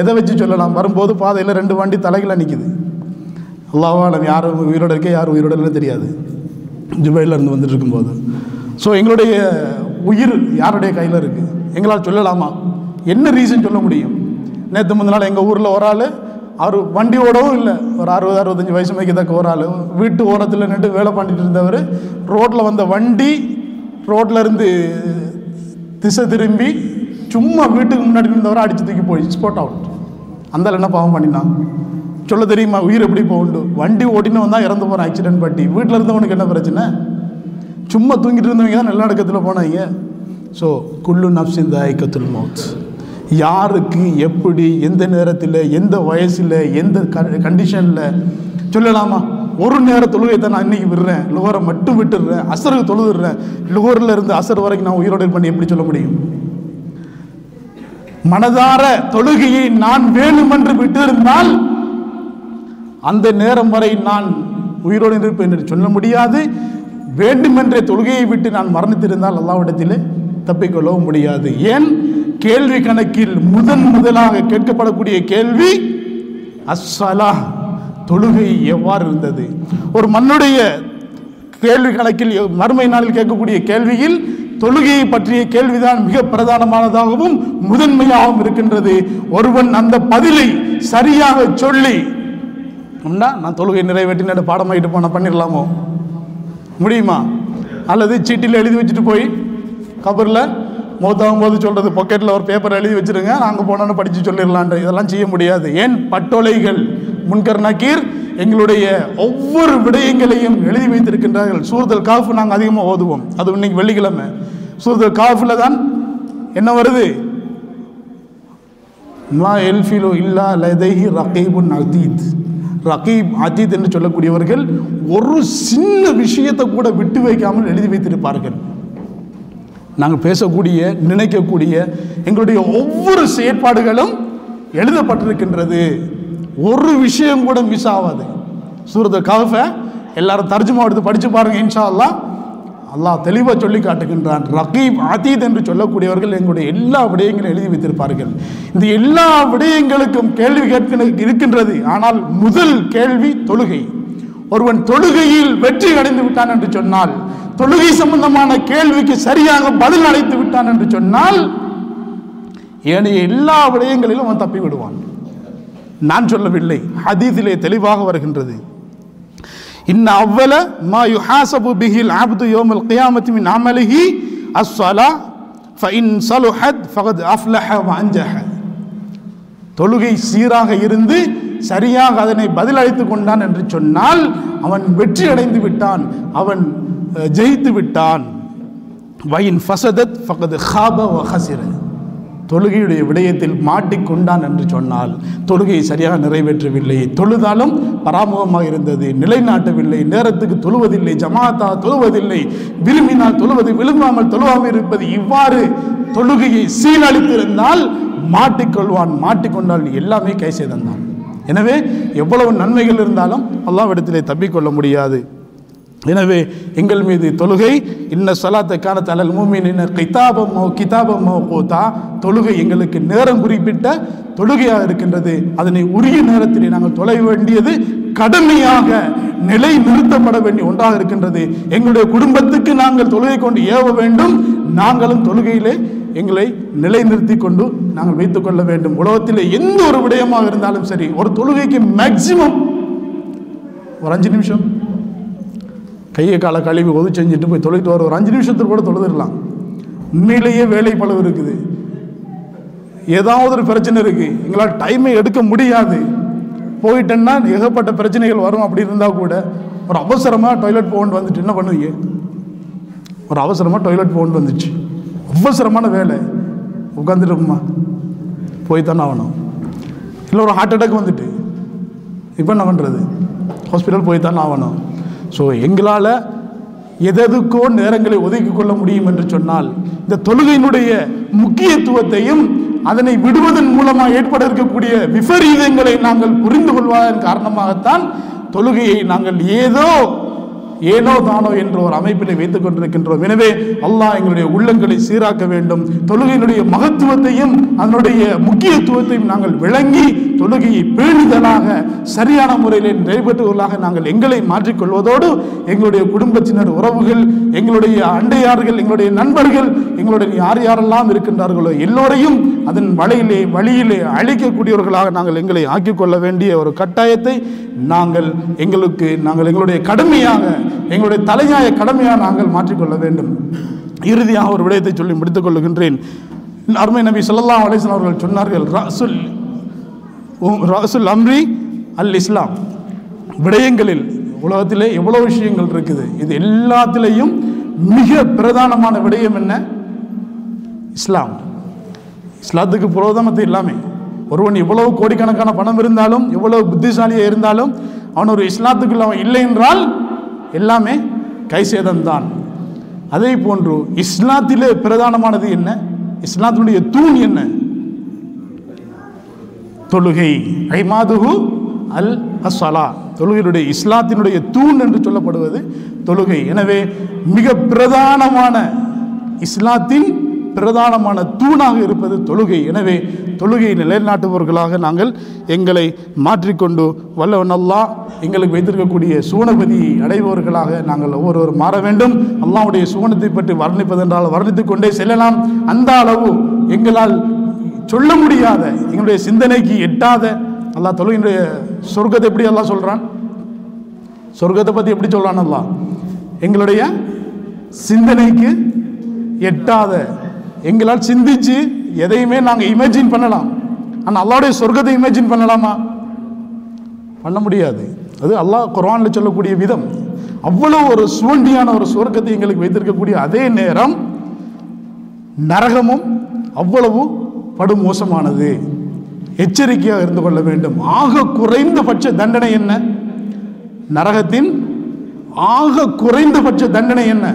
எதை வச்சு சொல்லலாம்? வரும்போது பாதையில் ரெண்டு வண்டி தலைகளாக நிற்கிது அல்லாஹாலம் யார் உயிரோட இருக்கே யார் உயிரோட இல்லைன்னு தெரியாது. ஜுபைல இருந்து வந்துட்டு இருக்கும்போது. ஸோ எங்களுடைய உயிர் யாருடைய கையில் இருக்குது எங்களால் சொல்லலாமா? என்ன ரீசன் சொல்ல முடியும்? நேற்று முந்தின நாள் எங்கள் ஊரில் ஒரு ஆள் அவர் வண்டி ஓடவும் இல்லை. ஒரு அறுபது அறுபத்தஞ்சு வயசு வைக்கத்தக்க ஒரு ஆள் வீட்டு ஓரத்தில் நின்று வேலை பண்ணிட்டு இருந்தவர் ரோட்டில் வந்த வண்டி ரோட்லேருந்து திசை திரும்பி சும்மா வீட்டுக்கு முன்னாடி இருந்தவரை அடித்து தூக்கி போய் ஸ்போட் அவுட் அந்த என்ன பாவம் பண்ணினான் சொல்ல தெரியுமா உயிர் எப்படி போகுண்டு வண்டி ஓட்டினவன் தான் இறந்து போகிறான் ஆக்சிடென்ட் பட்டி. வீட்டில் இருந்தவனுக்கு என்ன பிரச்சனை? சும்மா தூங்கிட்டு இருந்தவங்க தான் நிலநடுக்கத்தில் போனாங்க. ஸோ குள்ளு நப்சிந்த ஐக்கத்துல் மௌத் யாருக்கு எப்படி எந்த நேரத்தில் எந்த வயசில் எந்த கண்டிஷனில் சொல்லலாமா? ஒரு நேர தொழுகை தான் நான் இன்னைக்கு விடுறேன். லுகரை மட்டும் விட்டுடுறேன். அசருக்கு தொழுதுடுறேன். லுகரில் இருந்து அசர் வரைக்கும் நான் உயிரோடு பண்ணி எப்படி சொல்ல முடியும்? மனதார தொழுகையை நான் வேணுமென்று விட்டிருந்தால் அந்த நேரம் வரை நான் உயிரோடு இருப்பேன் என்று சொல்ல முடியாது. வேண்டுமென்ற தொழுகையை விட்டு நான் மரணித்திருந்தால் அல்லாவிடத்திலே தப்பிக்கொள்ளவும் முடியாது. ஏன்? கேள்வி கணக்கில் முதன் முதலாக கேட்கப்படக்கூடிய கேள்வி அஸ்ஸலா தொழுகை எவ்வாறு இருந்தது? ஒரு மண்ணுடைய கேள்வி கணக்கில் மறுமை நாளில் கேட்கக்கூடிய கேள்வியில் தொழுகையை பற்றிய கேள்விதான் மிக பிரதானமானதாகவும் முதன்மையாகவும் இருக்கின்றது. ஒருவன் அந்த பதிலை சரியாக சொல்லி அப்படின்னா நான் தொழுகை நிறைவேற்றின பாடமாயிட்டு போன பண்ணிடலாமோ? முடியுமா? அல்லது சீட்டில் எழுதி வச்சுட்டு போய் கபரில் மூத்தாகும் போது சொல்கிறது பாக்கெட்டில் ஒரு பேப்பர் எழுதி வச்சிருங்க நாங்கள் போனோன்னு படித்து சொல்லிடலான்ற இதெல்லாம் செய்ய முடியாது. ஏன்? பட்டொலைகள். முன்கர் நக்கீர் எங்களுடைய ஒவ்வொரு விடயங்களையும் எழுதி வைத்திருக்கின்றார்கள். சூரத்தல் காஃபு நாங்கள் அதிகமாக ஓதுவோம். அது இன்னைக்கு வெள்ளிக்கிழமை. சூரத்தல் காஃபில் தான் என்ன வருது? மா எல்ஃபிலோ இல்லா லதைஹி ரகீபுன் அதீத். ரகீப் அதீத் என்று சொல்லக்கூடியவர்கள் ஒரு சின்ன விஷயத்தை கூட விட்டு வைக்காமல் எழுதி வைத்திருப்பார்கள். நாங்கள் பேசக்கூடிய நினைக்கக்கூடிய எங்களுடைய ஒவ்வொரு செயற்பாடுகளும் எழுதப்பட்டிருக்கின்றது. ஒரு விஷயம் கூட மிஸ் ஆகாது. சூரத கஃபை எல்லாரும் தர்ஜுமா எடுத்து படித்து பாருங்க இன்ஷா அல்லாஹ் அல்லாஹ் தெளிவாக சொல்லி காட்டுகின்றான். ரகீப் அதீத் என்று சொல்லக்கூடியவர்கள் எங்களுடைய எல்லா விடயங்களும் எழுதி வைத்திருப்பார்கள். இந்த எல்லா விடயங்களுக்கும் கேள்வி கேட்க இருக்கின்றது. ஆனால் முதல் கேள்வி தொழுகை. ஒருவன் தொழுகையில் வெற்றி அடைந்து விட்டான் என்று சொன்னால் தொழுகை சம்பந்தமான கேள்விக்கு சரியாக பதில் அளித்து விட்டான் என்று சொன்னால் ஏனைய எல்லா விடயங்களிலும் அவன் தப்பி விடுவான். நான் சொல்லவில்லை. ஹதீஸிலே தெளிவாக வருகின்றது. இன்ன அவ்வல மா யுஹாசபு பிஹில் ஆப்து யோமல் கியாமத்தி மின் அமலிஹி அஸ்ஸலா ஃபஇன் சலுஹத் ஃபகத் அஃப்லஹ வ தொழுகை சீராக இருந்து சரியாக அதனை பதிலளித்து கொண்டான் என்று சொன்னால் அவன் வெற்றி அடைந்து விட்டான். அவன் ஜெயித்து விட்டான். வயின் ஃபசதத் ஃபகத் ஹாப வ தொழுகையுடைய விடயத்தில் மாட்டிக்கொண்டான் என்று சொன்னால் தொழுகையை சரியாக நிறைவேற்றவில்லை. தொழுதாலும் பராமுகமாக இருந்தது. நிலைநாட்டவில்லை. நேரத்துக்கு தொழுவதில்லை. ஜமாத்தா தொழுவதில்லை. விரும்பினால் தொழுவது விரும்பாமல் தொழுவாமல் இருப்பது. இவ்வாறு தொழுகையை சீரழித்திருந்தால் மாட்டிக்கொள்வான் மாட்டிக்கொண்டால் எல்லாமே கை செய்தான் எனவே எவ்வளவு நன்மைகள் இருந்தாலும் அல்லாவிடத்திலே தப்பிக்கொள்ள முடியாது. எனவே எங்கள் மீது தொழுகை. இன்ன சலாத்தை காலத் அலல் மூமின் கிதாபமோ கிதாபமோ போதா தொழுகை எங்களுக்கு நேரம் குறிப்பிட்ட தொழுகையாக இருக்கின்றது. அதனை உரிய நேரத்திலே நாங்கள் தொலை வேண்டியது கடுமையாக நிலை நிறுத்தப்பட வேண்டிய ஒன்றாக இருக்கின்றது. எங்களுடைய குடும்பத்துக்கு நாங்கள் தொழுகை கொண்டு ஏவ வேண்டும். நாங்களும் தொழுகையிலே எங்களை நிலைநிறுத்தி கொண்டு நாங்கள் வைத்துக் கொள்ள வேண்டும். உலகத்திலே எந்த ஒரு விடயமாக இருந்தாலும் சரி ஒரு தொழுகைக்கு மேக்சிமம் ஒரு அஞ்சு நிமிஷம். கையை காலை கழுவி ஒது செஞ்சுட்டு போய் தொழுகிட்டு வர ஒரு அஞ்சு நிமிஷத்துக்கு கூட தொழுதுடலாம். உண்மையிலேயே வேலை பளவு இருக்குது. ஏதாவது ஒரு பிரச்சனை இருக்குது எங்களால் டைமை எடுக்க முடியாது. போயிட்டேன்னா ஏகப்பட்ட பிரச்சனைகள் வரும். அப்படி இருந்தால் கூட ஒரு அவசரமாக டாய்லெட் போகணும் வந்துட்டு என்ன பண்ணுவீங்க? ஒரு அவசரமாக டாய்லெட் போகணும் வந்துச்சு. அவசரமான வேலை. உட்காந்துருக்குமா போய் தானே ஆகணும். இல்லை ஒரு ஹார்ட் அட்டாக் வந்துட்டு. இப்போ என்ன பண்ணுறது ஹாஸ்பிட்டல் போய் தானே ஆகணும். ஸோ எங்களால் எதெதுக்கோ நேரங்களை ஒதுக்கி கொள்ள முடியும் என்று சொன்னால் இந்த தொழுகையினுடைய முக்கியத்துவத்தையும் அதனை விடுவதன் மூலமாக ஏற்பட இருக்கக்கூடிய விபரீதங்களை நாங்கள் புரிந்து கொள்வதன் காரணமாகத்தான் தொழுகையை நாங்கள் ஏதோ ஏனோ தானோ என்ற ஒரு அமைப்பினை வைத்துக் கொண்டிருக்கின்றோம். எனவே அல்லாஹ் எங்களுடைய உள்ளங்களை சீராக்க வேண்டும். தொழுகையினுடைய மகத்துவத்தையும் அதனுடைய முக்கியத்துவத்தையும் நாங்கள் விளங்கி தொழுகையை பேணுதலாக சரியான முறையில் நிறைவேற்றுவதாக நாங்கள் எங்களை மாற்றிக்கொள்வதோடு எங்களுடைய குடும்பத்தினர் உறவுகள் எங்களுடைய அண்டையார்கள் எங்களுடைய நண்பர்கள் எங்களுடைய யார் யாரெல்லாம் இருக்கின்றார்களோ எல்லோரையும் அதன் வலையிலே வழியிலே அழிக்கக்கூடியவர்களாக நாங்கள் எங்களை ஆக்கிக்கொள்ள வேண்டிய ஒரு கட்டாயத்தை நாங்கள் எங்களுக்கு நாங்கள் எங்களுடைய கடமையாக எங்களுடைய தலையாய கடமையாக நாங்கள் மாற்றிக்கொள்ள வேண்டும். இறுதியாக ஒரு விடயத்தை சொல்லி முடித்துக் கொள்ளுகின்றேன். அருமை நபி ஸல்லல்லாஹு அலைஹி அவர்கள் சொன்னார்கள் ரசுல் ரசுல் அம்ரி அல் இஸ்லாம். விடயங்களில் உலகத்திலே எவ்வளோ விஷயங்கள் இருக்குது? இது எல்லாத்திலையும் மிக பிரதானமான விடயம் என்ன? இஸ்லாம். இஸ்லாத்துக்கு புரோதமத்தை எல்லாமே ஒருவன் எவ்வளவு கோடிக்கணக்கான பணம் இருந்தாலும் எவ்வளவு புத்திசாலியாக இருந்தாலும் அவன் ஒரு இஸ்லாத்துக்குள்ள அவன் இல்லை என்றால் எல்லாமே கைசேதம்தான். அதே போன்று இஸ்லாத்திலே பிரதானமானது என்ன? இஸ்லாத்தினுடைய தூண் என்ன? தொழுகை. ஐமாதுகு அல் அஸ்ஸலா. தொழுகையினுடைய இஸ்லாத்தினுடைய தூண் என்று சொல்லப்படுவது தொழுகை. எனவே மிக பிரதானமான இஸ்லாத்தின் பிரதானமான தூணாக இருப்பது தொழுகை. எனவே தொழுகையை நிலைநாட்டுபவர்களாக நாங்கள் எங்களை மாற்றிக்கொண்டு வல்லவன் அல்லா எங்களுக்கு வைத்திருக்கக்கூடிய சூனபதியை அடைபவர்களாக நாங்கள் ஒவ்வொருவரும் மாற வேண்டும். அல்லாவுடைய சூனத்தை பற்றி வர்ணிப்பதென்றால் வர்ணித்துக் கொண்டே செல்லலாம். அந்த அளவு எங்களால் சொல்ல முடியாத எங்களுடைய சிந்தனைக்கு எட்டாத அல்லா தொழுகின்ற சொர்க்கத்தை எப்படி எல்லாம் சொல்கிறான் சொர்க்கத்தை பற்றி எப்படி சொல்கிறான் அல்லா எங்களுடைய சிந்தனைக்கு எட்டாத எங்களால் சிந்திச்சு எதையுமே நாங்கள் இமேஜின் பண்ணலாம். ஆனால் அல்லாவுடைய சொர்க்கத்தை இமேஜின் பண்ணலாமா? பண்ண முடியாது. அது அல்லாஹ் குரானில் சொல்லக்கூடிய விதம். அவ்வளவு ஒரு சுவண்டியான ஒரு சொர்க்கத்தை எங்களுக்கு வைத்திருக்கக்கூடிய அதே நேரம் நரகமும் அவ்வளவு படுமோசமானது. எச்சரிக்கையாக இருந்து கொள்ள வேண்டும். ஆக குறைந்தபட்ச தண்டனை என்ன? நரகத்தின் ஆக குறைந்தபட்ச தண்டனை என்ன?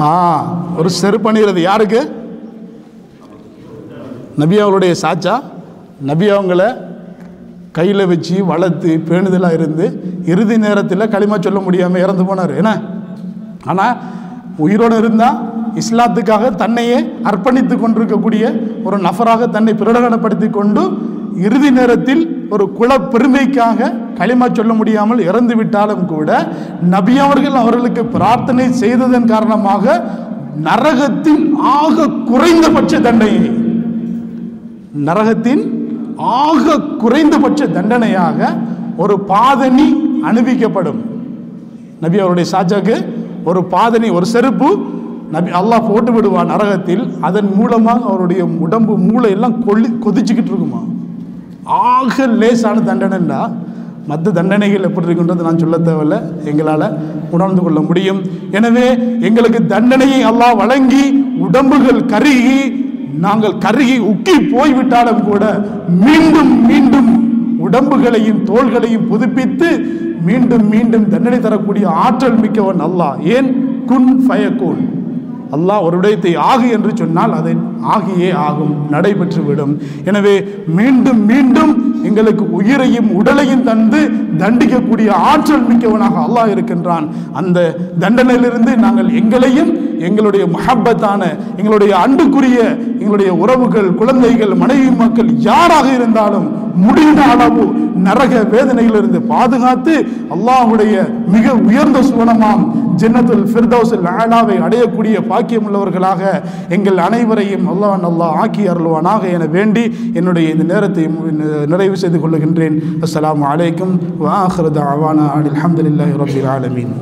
ஆ ஒரு செருப்பணிகிறது யாருக்கு? நபி அவருடைய சாச்சா? நபி அவங்கள கையில் வச்சு வளர்த்து பேணுதலாக இருந்து இறுதி நேரத்தில் களிமா சொல்ல முடியாமல் இறந்து போனார். என்ன? ஆனால் உயிரோடு இருந்தால் இஸ்லாத்துக்காக தன்னையே அர்ப்பணித்து கொண்டிருக்கக்கூடிய ஒரு நபராக தன்னை பிரகடனப்படுத்தி கொண்டு இறுதி நேரத்தில் ஒரு குல பெருமைக்காக களிமா சொல்ல முடியாமல் இறந்து விட்டாலும் கூட நபி அவர்கள் அவர்களுக்கு பிரார்த்தனை செய்ததன் காரணமாக நரகத்தின் ஆக குறைந்தபட்ச தண்டனை நரகத்தின் ஆக குறைந்தபட்ச தண்டனையாக ஒரு பாதணி அணிவிக்கப்படும். நபி அவருடைய சாஜாக்கு ஒரு பாதணி ஒரு செருப்பு நபி அல்லாஹ் போட்டு விடுவான் நரகத்தில். அதன் மூலமாக அவருடைய உடம்பு மூளை எல்லாம் கொல்லி கொதிச்சுக்கிட்டு இருக்குமா? ஆக லேசான தண்டனைன்னா மற்ற தண்டனைகள் எப்படி இருக்குன்றது நான் சொல்ல தேவையில்லை. எங்களால் உணர்ந்து கொள்ள முடியும். எனவே எங்களுக்கு தண்டனையை எல்லாம் வழங்கி உடம்புகள் கருகி நாங்கள் கருகி உக்கி போய்விட்டாலும் கூட மீண்டும் மீண்டும் உடம்புகளையும் தோள்களையும் புதுப்பித்து மீண்டும் மீண்டும் தண்டனை தரக்கூடிய ஆற்றல் மிக்கவன் அல்லா ஏன்? குன் ஃபயக்கூன். அல்லாஹ் ஒரு விடயத்தை ஆகு என்று சொன்னால் அதை ஆகியே ஆகும் நடைபெற்றுவிடும் எனவே மீண்டும் மீண்டும் எங்களுக்கு உயிரையும் உடலையும் தந்து தண்டிக்கக்கூடிய ஆற்றல் மிக்கவனாக அல்லாஹ் இருக்கின்றான். அந்த தண்டனையிலிருந்து நாங்கள் எங்களையும் எங்களுடைய மஹப்பத்தான எங்களுடைய அன்புக்குரிய எங்களுடைய உறவுகள் குழந்தைகள் மனைவி மக்கள் யாராக இருந்தாலும் முடிந்த அளவு நரக வேதனையிலிருந்து பாதுகாத்து அல்லாஹ்வுடைய மிக உயர்ந்த சுவனமாம் ஜன்னத்துல் ஃபிர்தௌசில் ஆலாவை அடையக்கூடிய பாக்கியம் உள்ளவர்களாக எங்கள் அனைவரையும் அல்லாஹ் நல்லா ஆக்கி அருள்வானாக என வேண்டி என்னுடைய இந்த நேரத்தை நிறைவு செய்து கொள்ளுகின்றேன். அஸ்ஸலாமு அலைக்கும் வாஹிரு தஅவானா அல்ஹம்துலில்லாஹி ரபில் ஆலமீன்.